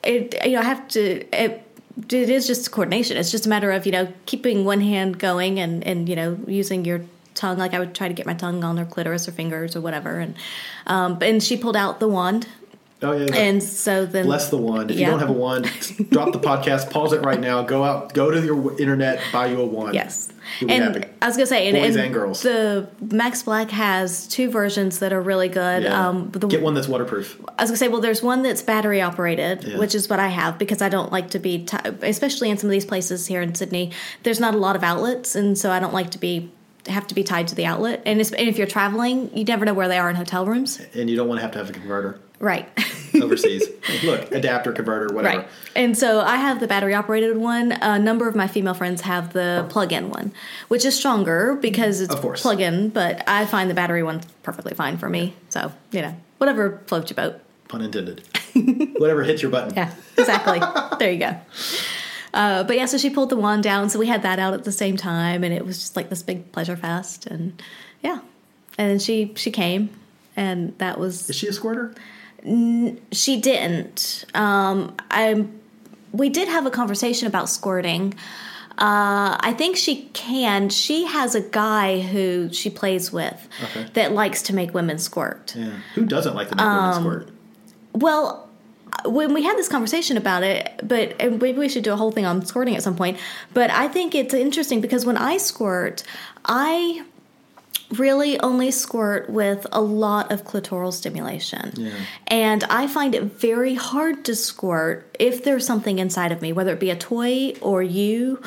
it you know I have to it, it is just coordination. It's just a matter of you know keeping one hand going and and you know using your tongue. Like I would try to get my tongue on her clitoris or fingers or whatever. And um, and she pulled out the wand, Oh yeah. and so then Bless the wand. If Yeah. you don't have a wand, drop the podcast, pause it right now, go out, go to your internet, buy you a wand. Yes. You'll and. I was gonna say, Boys and and girls. The Max Black has two versions that are really good. Yeah. Um, the, Get one that's waterproof. I was gonna say, well, there's one that's battery operated, Yeah. which is what I have because I don't like to be, ti especially in some of these places here in Sydney. There's not a lot of outlets, and so I don't like to be have to be tied to the outlet. And, it's, and if you're traveling, you never know where they are in hotel rooms. And you don't want to have to have a converter Right. overseas. Look, adapter, converter, whatever. Right. And so I have the battery operated one. A number of my female friends have the plug in one, which is stronger because it's plug in, but I find the battery one perfectly fine for me. So, you know, whatever floats your boat. Pun intended. whatever hits your button. Yeah, exactly. there you go. Uh, but yeah, so she pulled the wand down, so we had that out at the same time, and it was just like this big pleasure fest, and yeah, and then she she came, and that was Is she a squirter? She didn't. Um, I we did have a conversation about squirting. Uh, I think she can. She has a guy who she plays with Okay. that likes to make women squirt. Yeah. Who doesn't like to make Um, women squirt? Well, when we had this conversation about it, but and maybe we should do a whole thing on squirting at some point. But I think it's interesting because when I squirt, I really only squirt with a lot of clitoral stimulation. Yeah. And I find it very hard to squirt if there's something inside of me, whether it be a toy or you.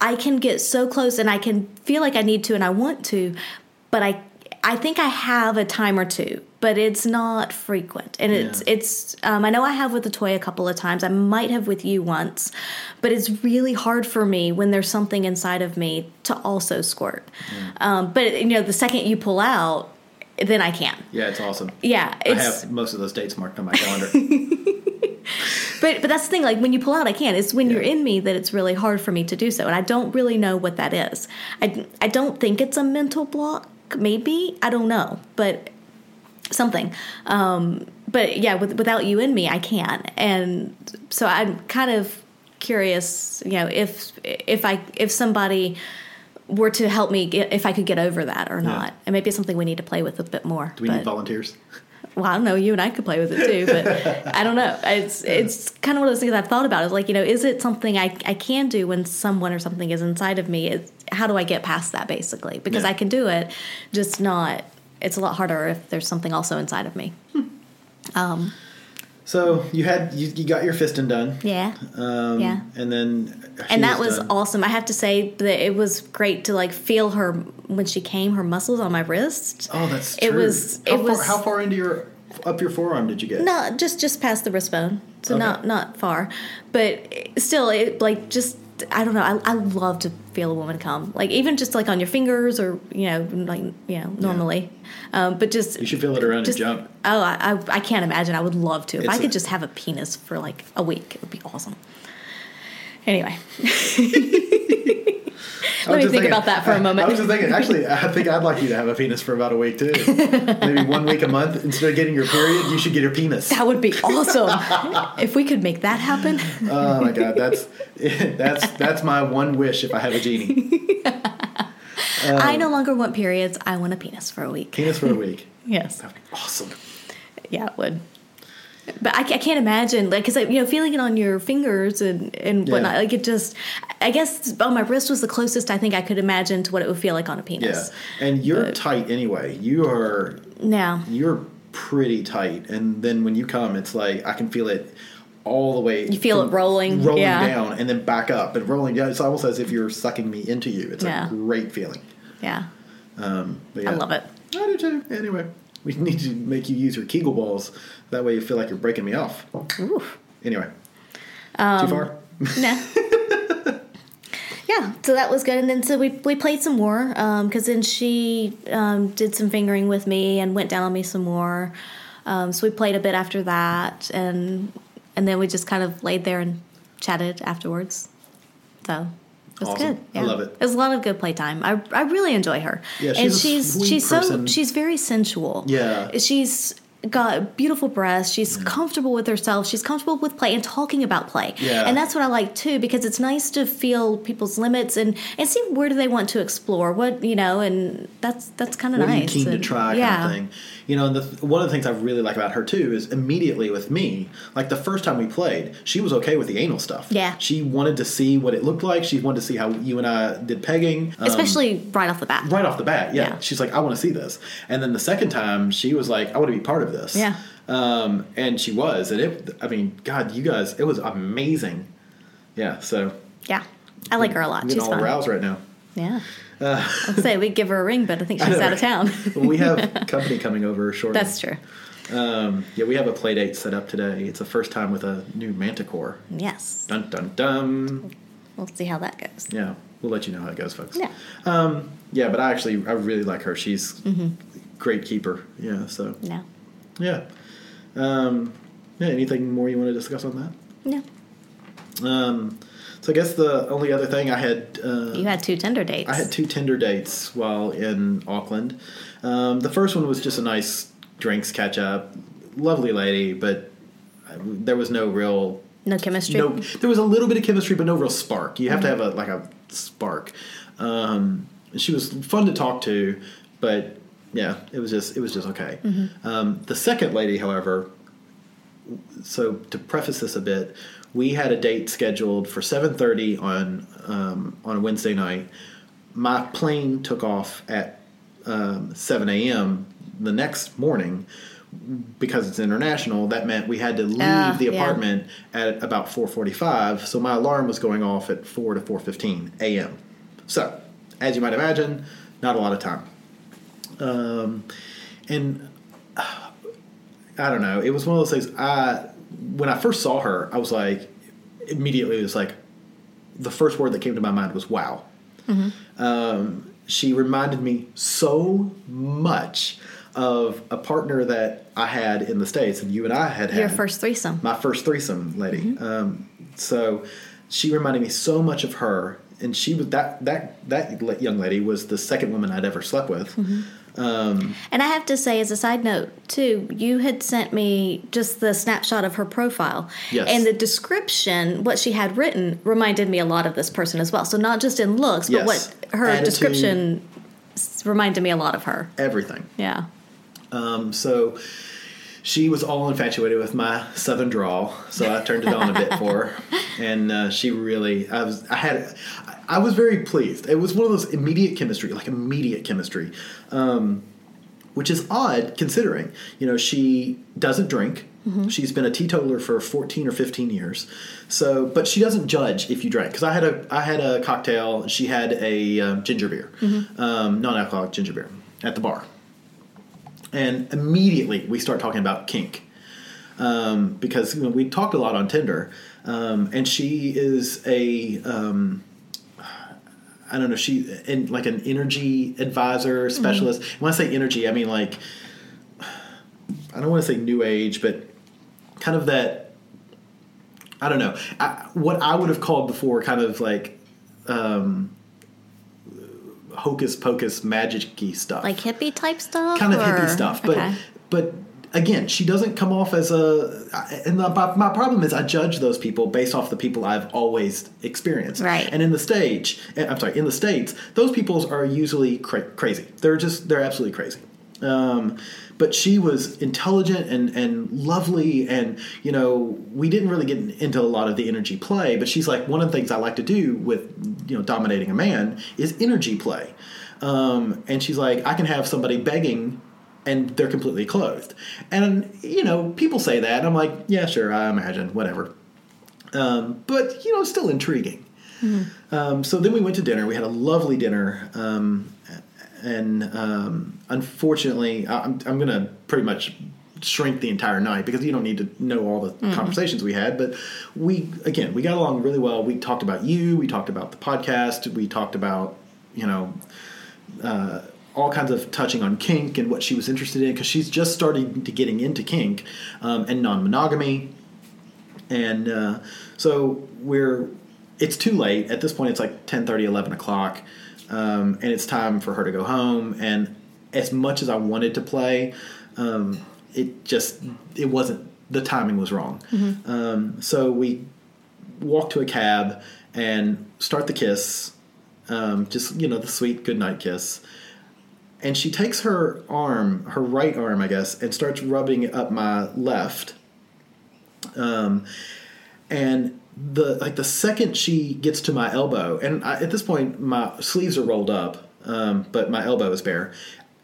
I can get so close and I can feel like I need to and I want to, but I I think I have a time or two, but it's not frequent. And it's Yeah. it's um, I know I have with the toy a couple of times. I might have with you once, but it's really hard for me when there's something inside of me to also squirt. Um, but you know, the second you pull out, then I can. Yeah, it's awesome. Yeah, I have most of those dates marked on my calendar. But but that's the thing. Like when you pull out, I can. It's when you're in me that it's really hard for me to do so, and I don't really know what that is. I I don't think it's a mental block. Maybe I don't know, but something. Um, but yeah, with, without you in me, I can't. And so I'm kind of curious. You know, if if I if somebody were to help me get, if I could get over that or not, and maybe it's something we need to play with a bit more. Do we but, need volunteers? well, I don't know. You and I could play with it too, but I don't know. It's it's kind of one of those things I've thought about. Is like you know, is it something I I can do when someone or something is inside of me? Is how do I get past that basically? Because Yeah. I can do it, just not. It's a lot harder if there's something also inside of me. So you had you, you got your fisting done. Yeah, Um, Yeah. And then and that was done. awesome. I have to say that it was great to like feel her when she came. Her muscles on my wrist. Oh, that's true. It was- How it far, was- how far into your up your forearm did you get? No, just just past the wrist bone, so Okay. not not far, but still, it like just I don't know. I, I love to feel a woman come, like even just like on your fingers or you know, like you know, normally. Um, but just You should feel it around just your junk. oh, I, I I can't imagine. I would love to if It's I could a- just have a penis for like a week. It would be awesome. Anyway, let me think about that for a moment. I was just thinking, actually, I think I'd like you to have a penis for about a week too. Maybe one week a month. Instead of getting your period, you should get your penis. that would be awesome if we could make that happen. Oh my god, that's that's that's my one wish if I have a genie. I no longer want periods. I want a penis for a week. Penis for a week. Yes. That'd be awesome. Yeah, it would. But I, I can't imagine, like, because you know, feeling it on your fingers and and Yeah. whatnot, like it just. I guess on my wrist was the closest I think I could imagine to what it would feel like on a penis Yeah, and you're tight anyway. You are Now, you're pretty tight, and then when you come, it's like I can feel it all the way. You feel it rolling, rolling yeah. down, and then back up and rolling down. It's almost as if you're sucking me into you. It's Yeah. a great feeling. yeah, Um, but I love it. I do too. Anyway, we need to make you use your Kegel balls. That way, you feel like you're breaking me off. Oof. Anyway, Um, too far. Nah. yeah, so that was good, and then so we we played some more because then she um, did some fingering with me and went down on me some more. Um, so we played a bit after that, and and then we just kind of laid there and chatted afterwards. So it was Awesome. good. I love it. It was a lot of good playtime. I I really enjoy her. Yeah, and she's a she's she's person. so she's very sensual. Yeah. she's got beautiful breasts. She's comfortable with herself. She's comfortable with play and talking about play. Yeah. And that's what I like too because it's nice to feel people's limits and and see where do they want to explore. What you know, and that's that's kind of nice. keen to try yeah. kind of thing you know and the, one of the things i really like about her too is immediately with me like the first time we played she was okay with the anal stuff Yeah. she wanted to see what it looked like she wanted to see how you and i did pegging um, Especially right off the bat. right off the bat yeah. Yeah. she's like i want to see this and then the second time she was like i want to be part of this Yeah. um, and she was and it i mean god you guys it was amazing yeah so Yeah. I like her a lot. I'm She's all fun. aroused right now Yeah. I'll say we'd give her a ring, but I think I she's know, out of town. Well, we have company coming over shortly That's true. Um, yeah, we have a play date set up today. It's the first time with a new Manticore. Yes. Dun dun dun. We'll see how that goes. Yeah, we'll let you know how it goes, folks. Yeah. Um, yeah, but I actually I really like her. She's Mm-hmm. great keeper. Yeah. So No. yeah. Um, yeah. Anything more you want to discuss on that? No. Um, so I guess the only other thing I had. Uh, You had two Tinder dates. I had two Tinder dates while in Auckland. Um, the first one was just a nice drinks catch up, lovely lady, but I- there was no real no chemistry. no. There was a little bit of chemistry, but no real spark. You have to have a like a spark. Um, she was fun to talk to, but yeah, it was just it was just okay. Um, the second lady, however, so to preface this a bit, we had a date scheduled for seven thirty on um, on a Wednesday night. My plane took off at um, seven a.m. the next morning because it's international. That meant we had to leave Ah, the yeah. apartment at about four forty-five. So my alarm was going off at four to four fifteen a.m. So, as you might imagine, not a lot of time. Um, and I don't know. It was one of those things. I when I first saw her, I was like, immediately it was like, the first word that came to my mind was "wow." Um, she reminded me so much of a partner that I had in the states, and you and I had had Your first threesome. my first threesome lady. Um, so she reminded me so much of her, and she was that that that young lady was the second woman I'd ever slept with. Um, And I have to say, as a side note, too, you had sent me just the snapshot of her profile. Yes. And the description, what she had written, reminded me a lot of this person as well. So not just in looks, but Yes. what her Attitude. description reminded me a lot of her. everything. Yeah. Um, so she was all infatuated with my southern drawl, so I turned it on a bit for her, and uh, she really, I was, I had, I was very pleased. It was one of those immediate chemistry, like immediate chemistry, um, which is odd considering, you know, she doesn't drink. She's been a teetotaler for 14 or 15 years. So, but she doesn't judge if you drank. Cause I had a, I had a cocktail. She had a um, ginger beer, um, non-alcoholic ginger beer at the bar and immediately we start talking about kink um, because you know, we talked a lot on Tinder, um, and she is a um, I don't know she in like an energy advisor specialist. When I say energy, I mean like I don't want to say new age, but kind of that. I don't know I, what I would have called before, kind of like um, hocus pocus magic-y stuff, Like hippie type stuff? kind of hippie stuff. But okay. but again, she doesn't come off as a. And the, my, my problem is I judge those people based off the people I've always experienced. Right. And in the stage, eh, I'm sorry, in the states, those people are usually cra- crazy. They're just they're absolutely crazy. Um, but she was intelligent and, and lovely, and you know we didn't really get into a lot of the energy play. But she's like one of the things I like to do with you know dominating a man is energy play. Um, and she's like, I can have somebody begging and they're completely clothed. And, you know, people say that, I'm like, yeah, sure, I imagine, whatever. Um, but, you know, still intriguing. Um, so then we went to dinner. We had a lovely dinner. Um, and um, unfortunately, I- I'm, I'm going to pretty much shrink the entire night because you don't need to know all the conversations we had. But we, again, we got along really well. We talked about you, we talked about the podcast, we talked about, you know, all kinds of touching on kink and what she was interested in because she's just starting to getting into kink um, and non-monogamy. And uh, so we're it's too late. At this point it's like 10 11 o'clock um, and it's time for her to go home. And as much as i wanted to play um, it just it wasn't the timing was wrong. Um, so we walk to a cab and start the kiss um, just you know the sweet goodnight kiss and she takes her arm, her right arm, I guess, and starts rubbing up my left. Um, and the like the second she gets to my elbow, and I, at this point my sleeves are rolled up, um, but my elbow is bare.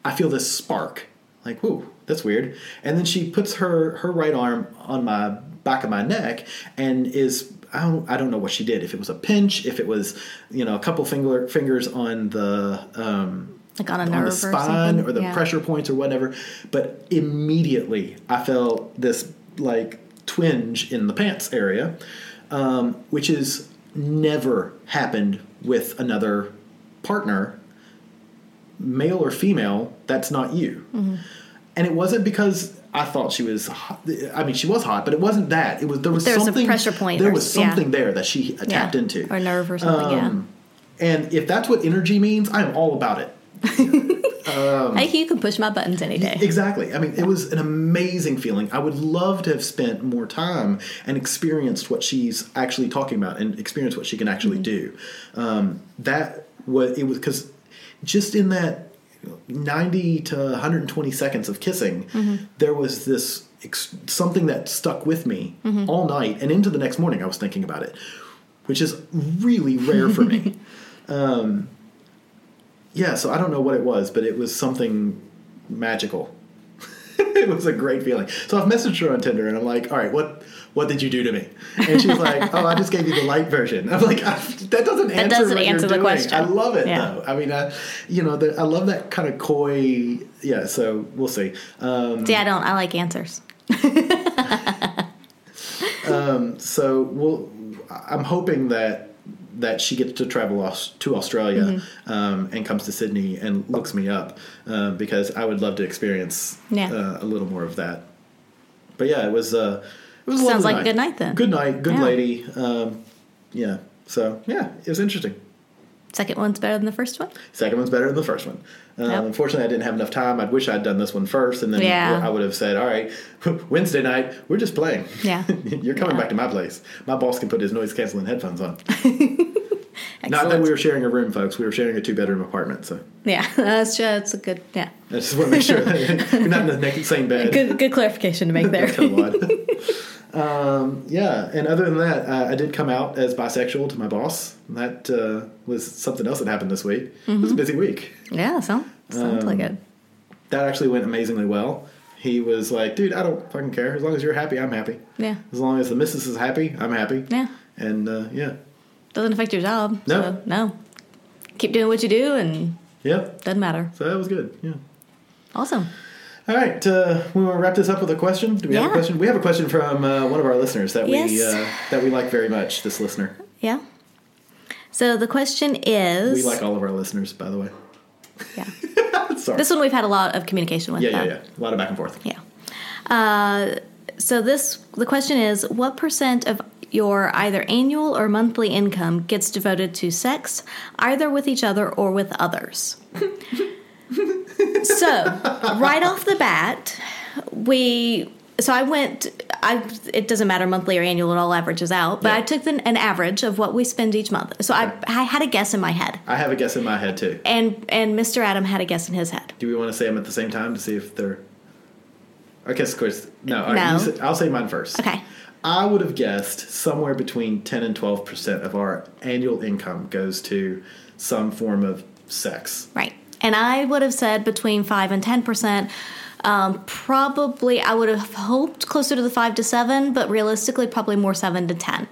I feel this spark, like whoo, that's weird. And then she puts her her right arm on my back of my neck and is I don't I don't know what she did. If it was a pinch, if it was you know a couple finger fingers on the um, Like on a on nerve the spine something? or, the Yeah. pressure points or whatever. But immediately I felt this like twinge in the pants area, um, which is never happened with another partner, male or female. That's not you. Mm-hmm. And it wasn't because I thought she was. Hot. I mean, she was hot, but it wasn't that. It was there was There was a something pressure point There or- was yeah. something there that she tapped Yeah. into Or nerve or something, Um, And if that's what energy means, I'm all about it. Yeah. Hey, you can push my buttons any day. Exactly. I mean, it was an amazing feeling. I would love to have spent more time and experienced what she's actually talking about and experienced what she can actually do. Um, that was it was because just in that 90 to 120 seconds of kissing, there was this ex- something that stuck with me all night and into the next morning. I was thinking about it, which is really rare for me. Um, yeah, so I don't know what it was, but it was something magical. it was a great feeling. So I've messaged her on Tinder, and I'm like, "All right, what what did you do to me?" And she's like, "Oh, I just gave you the light version." I'm like, "That doesn't answer that doesn't answer the doing." question. I love it Yeah. though. I mean, I, you know, the, I love that kind of coy. Yeah, so we'll see. Um, See, I don't. I like answers. so we'll, I'm hoping that that she gets to travel aus- to Australia Mm-hmm. um, and comes to Sydney and looks me up uh, because I would love to experience Yeah. uh, a little more of that. But yeah, it was. Uh, it was a Sounds like a good night then. Good night, good Yeah. lady. Um, yeah. So yeah, it was interesting. Second one's better than the first one. Second one's better than the first one. Um. Unfortunately, I didn't have enough time. I'd wish I'd done this one first, and then Yeah. I would have said, "All right, Wednesday night, we're just playing. Yeah. You're coming Yeah. back to my place. My boss can put his noise canceling headphones on. Not that we were sharing a room, folks. We were sharing a two bedroom apartment, so Yeah, that's that's a good. Yeah, I just want to make sure that you're not in the same bed. good good clarification to make there. That's kind of odd. um, yeah, and other than that, uh, I did come out as bisexual to my boss. That uh, was something else that happened this week. It Mm-hmm. was a busy week. yeah, sounds sounds like it. That actually went amazingly well. He was like, "Dude, I don't fucking care. As long as you're happy, I'm happy. Yeah, As long as the missus is happy, I'm happy. yeah. And uh, yeah, Doesn't affect your job. No. so, no. Keep doing what you do, and yeah, doesn't matter. So that was good. Yeah. Awesome. All right, uh, we want to wrap this up with a question. Do we have a question? We have a question from uh, one of our listeners that we uh, that we like very much. This listener, Yeah. So the question is we like all of our listeners, by the way. Yeah. Sorry. This one we've had a lot of communication with. yeah, yeah, yeah. A lot of back and forth. Yeah. Uh, so this the question is what percent of your either annual or monthly income gets devoted to sex, either with each other or with others? so, right off the bat, we so I went I it doesn't matter monthly or annual it all averages out, but Yeah. I took an, an average of what we spend each month. So I I had a guess in my head. I have a guess in my head too. And and Mr. Adam had a guess in his head. Do we want to say them at the same time to see if they're? I guess, of course, no. No. you say- I'll say mine first. Okay. I would have guessed somewhere between 10 and 12 percent of our annual income goes to some form of sex. Right. And I would have said between 5 and 10%. Um, probably, I would have hoped closer to the 5 to 7, but realistically, probably more 7 to 10.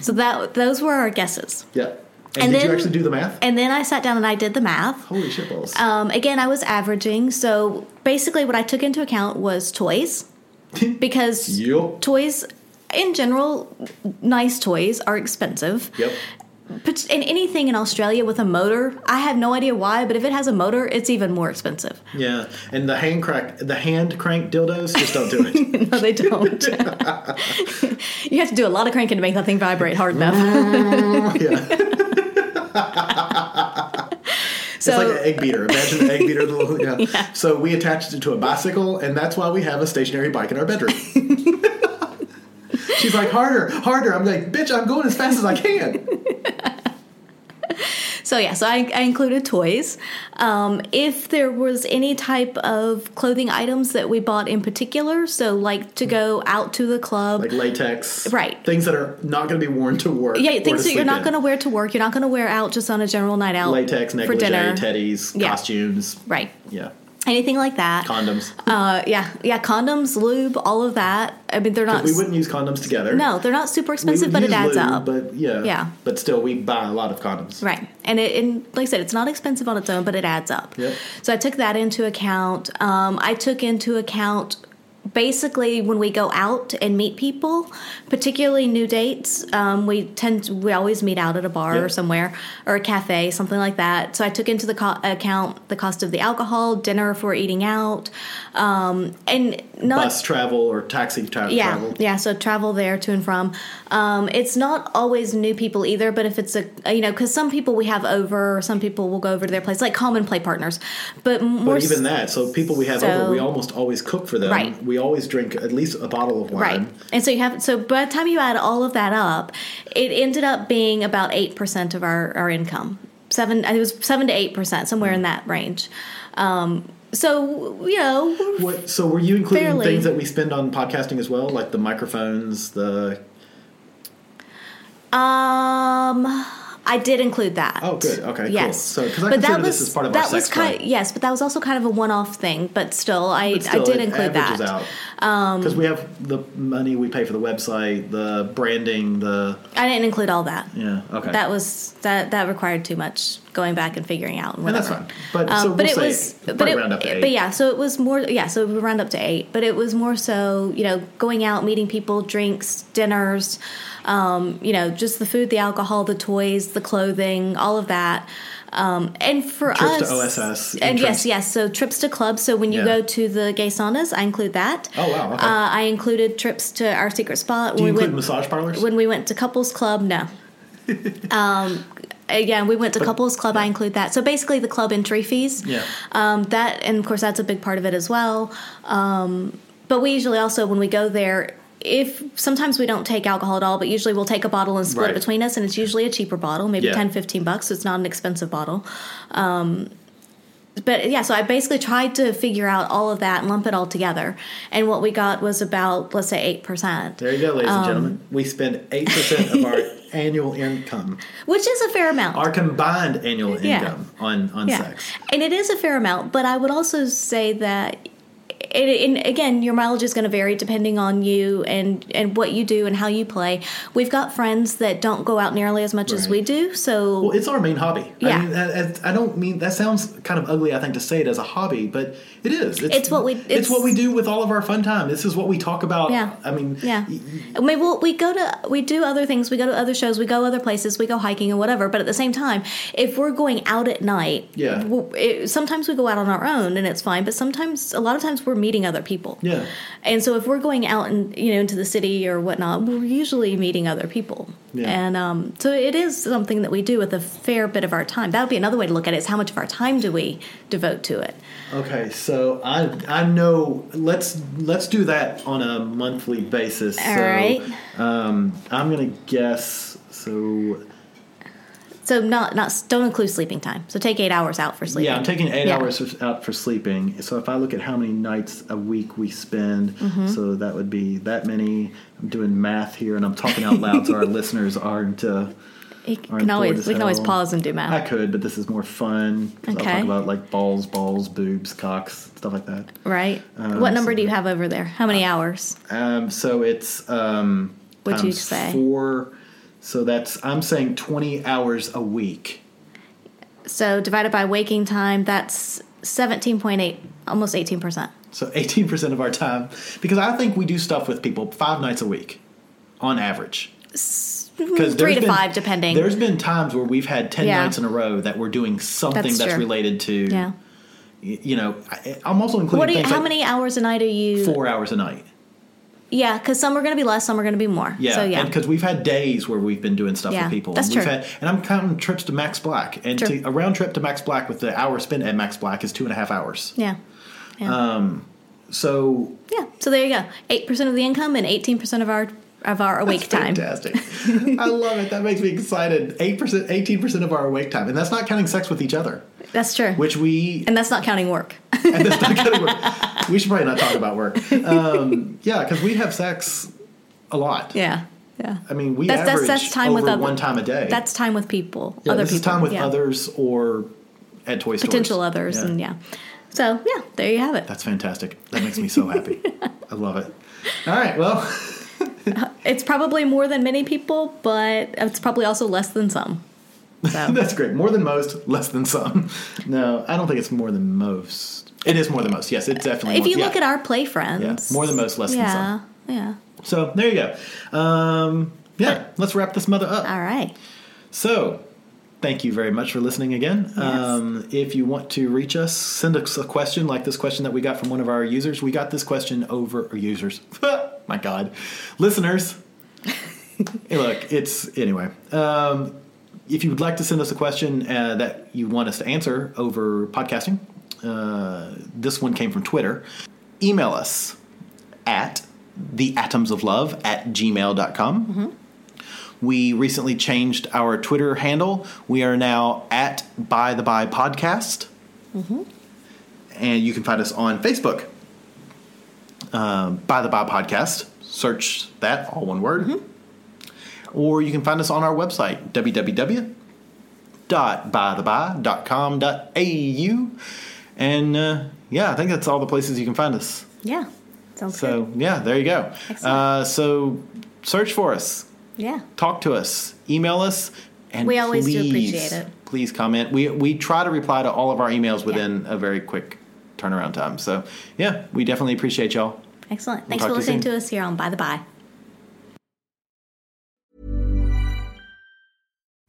so that those were our guesses. Yeah. And, And did you then- actually do the math? And then I sat down and I did the math. Holy shit balls. Um, again, I was averaging. So basically, what I took into account was toys. because Yup. toys, in general, nice toys are expensive. Yep. But in anything in Australia with a motor, I have no idea why, but if it has a motor, it's even more expensive. Yeah. And the hand crank, the hand crank dildos, just don't do it. No, they don't. you have to do a lot of cranking to make that thing vibrate hard enough. yeah. so, it's like an egg beater. Imagine the egg beater. little- yeah. So we attached it to a bicycle, and that's why we have a stationary bike in our bedroom. She's like, harder, harder. I'm like, bitch, I'm going as fast as I can. So yeah, so I, I included toys. Um, if there was any type of clothing items that we bought in particular, so like to go out to the club, Like latex. Right. Things that are not going to be worn to work. yeah, things that you're not going to wear to work, you're not going to wear out just on a general night out Latex, for dinner, teddies, Yeah. costumes. right? Yeah. Anything like that. Condoms. Uh, yeah, yeah, condoms, lube, all of that. I mean, they're not. we wouldn't use condoms together. no, they're not super expensive, but it adds lube, up. But yeah. Yeah. But still, we buy a lot of condoms. Right. And it and like I said, it's not expensive on its own, but it adds up. Yep. So I took that into account. Um, I took into account basically when we go out and meet people, particularly new dates, um, we tend to, we always meet out at a bar Yep. or somewhere or a cafe, something like that. So I took into the co- account the cost of the alcohol, dinner if we're eating out, um, and not Bus travel or taxi tra- yeah, travel. yeah. So travel there to and from. Um, it's not always new people either, but if it's a you know, because some people we have over, some people will go over to their place, like common play partners. But more But s- even that, so people we have So- over, we almost always cook for them. Right. We always drink at least a bottle of wine. Right. And so you have so by the time you add all of that up, it ended up being about eight percent of our, our income. Seven it was seven to eight percent, somewhere in that range. Um, so you know, What, so were you including Fairly. things that we spend on podcasting as well, like the microphones, the Um, I did include that. Oh, good. Okay, cool. Yes. So- 'cause I consider this as part of that was kind. club. yes, but that was also kind of a one-off thing. But still, I but still, I did include that. Um, because we have the money we pay for the website, the branding, the I didn't include all that. yeah. Okay, That was that that required too much going back and figuring out. And And that's fine. But- Um, so but we'll it was but it, round up to but yeah, so it was more yeah, so we round up to eight. But it was more so you know going out, meeting people, drinks, dinners, um, you know, just the food, the alcohol, the toys, the clothing, all of that. Um, and for Trips to us, OSS, and yes, yes. So trips to clubs. So when you Yeah. go to the gay saunas, I include that. Oh, wow, okay. Uh, I included trips to our secret spot. Do you we include went, massage parlors? when we went to couples club no um again we went to couples club i include that so basically the club entry fees Yeah. um that and of course that's a big part of it as well um but we usually also when we go there if sometimes we don't take alcohol at all but usually we'll take a bottle and split Right. it between us and it's usually a cheaper bottle maybe Yeah. ten, fifteen 10 15 bucks so it's not an expensive bottle um but yeah, so I basically tried to figure out all of that and lump it all together. And what we got was about, let's say, 8%. there you go, ladies Um, and gentlemen. We spend eight percent of our annual income, Which is a fair amount. our combined annual Yeah. income on on yeah. sex. And it is a fair amount, but I would also say that it, and again, your mileage is going to vary depending on you and and what you do and how you play. We've got friends that don't go out nearly as much as we do, so Well, it's our main hobby. Yeah. I, mean, I, I don't mean that sounds kind of ugly. I think to say it as a hobby, but it is. It's what we- It's, it's- what we do with all of our fun time. This is what we talk about. Yeah. I mean. Yeah, y- I mean, we'll, we go to we do other things. We go to other shows. We go other places. We go hiking and whatever. But at the same time, if we're going out at night, Yeah. we'll- it, sometimes we go out on our own and it's fine. But sometimes, a lot of times, we're meeting other people. Yeah. And so if we're going out and you know into the city or whatnot, we're usually meeting other people. Yeah. And um, so it is something that we do with a fair bit of our time. That would be another way to look at it: is how much of our time do we devote to it? Okay, so I I know let's let's do that on a monthly basis. All so, right. Um, I'm gonna guess. So So not not don't include sleeping time. So take eight hours out for sleeping. yeah, I'm taking eight Yeah. hours out for sleeping. So if I look at how many nights a week we spend, Mm-hmm. so that would be that many. I'm doing math here, and I'm talking out loud, so our listeners aren't. Uh, You can always we can always pause and do math. I could, but this is more fun. 'cause I'll Okay. talk about like balls, balls, boobs, cocks, stuff like that. Right. Um, what number so- do you have over there? How many hours? Um, so it's um, What'd you say? Four. So that's I'm saying 20 hours a week. So divided by waking time, that's seventeen point eight, almost eighteen percent. So 18% of our time, because I think we do stuff with people five nights a week, on average. Because Three to five, depending. There's been times where we've had 10 Yeah. nights in a row that we're doing something That's that's, related to. Yeah. You know, I, I'm also including What do you? How like many hours a night are you? four hours a night. Yeah, because some are going to be less, some are going to be more. Yeah, So yeah. because we've had days where we've been doing stuff Yeah, with people. that's and we've true. Had, and I'm counting trips to Max Black, and to, a round trip to Max Black with the hour spent at Max Black is two and a half hours. yeah. Yeah. Um, So yeah. So there you go. Eight percent of the income and eighteen percent of our of our awake that's time. fantastic. I love it. That makes me excited. Eight percent, eighteen percent of our awake time, and that's not counting sex with each other, That's true. which we and that's not counting work. and that's not counting work. We should probably not talk about work. Um, yeah, because we have sex a lot. yeah. Yeah. I mean, we That's- that's- average that's time over with other- one time a day. That's time with people. yeah, other this people. is time with yeah. others or at toy stores. potential others, and yeah. So yeah, there you have it. That's fantastic. That makes me so happy. I love it. All right, well, It's probably more than many people, but it's probably also less than some. So that's great. More than most, less than some. No, I don't think it's more than most. It is more than most. Yes, it's definitely. if more, you yeah. look at our play friends, Yeah, more than most, less than some. yeah. So there you go. Um, yeah, let's wrap this mother up. All right. So, thank you very much for listening again. Um, if you want to reach us, send us a question like this question that we got from one of our users. We got this question over, or users, my God, listeners. hey, look, it's anyway. Um, if you would like to send us a question uh, that you want us to answer over podcasting, uh, this one came from Twitter. Email us at the atoms of love at gmail.com. We recently changed our Twitter handle. We are now at By the By Podcast. And you can find us on Facebook. Um, By the By Podcast. Search that, all one word. Or you can find us on our website, www.bytheby.com.au. And uh, yeah, I think that's all the places you can find us. Yeah. Sounds So good. yeah, there you go. Uh, so search for us Yeah. talk to us, email us, and We always do please, appreciate it. Please comment. We we try to reply to all of our emails within a very quick turnaround time. So yeah, we definitely appreciate y'all. Excellent. Thanks talk for listening to us here on By the By.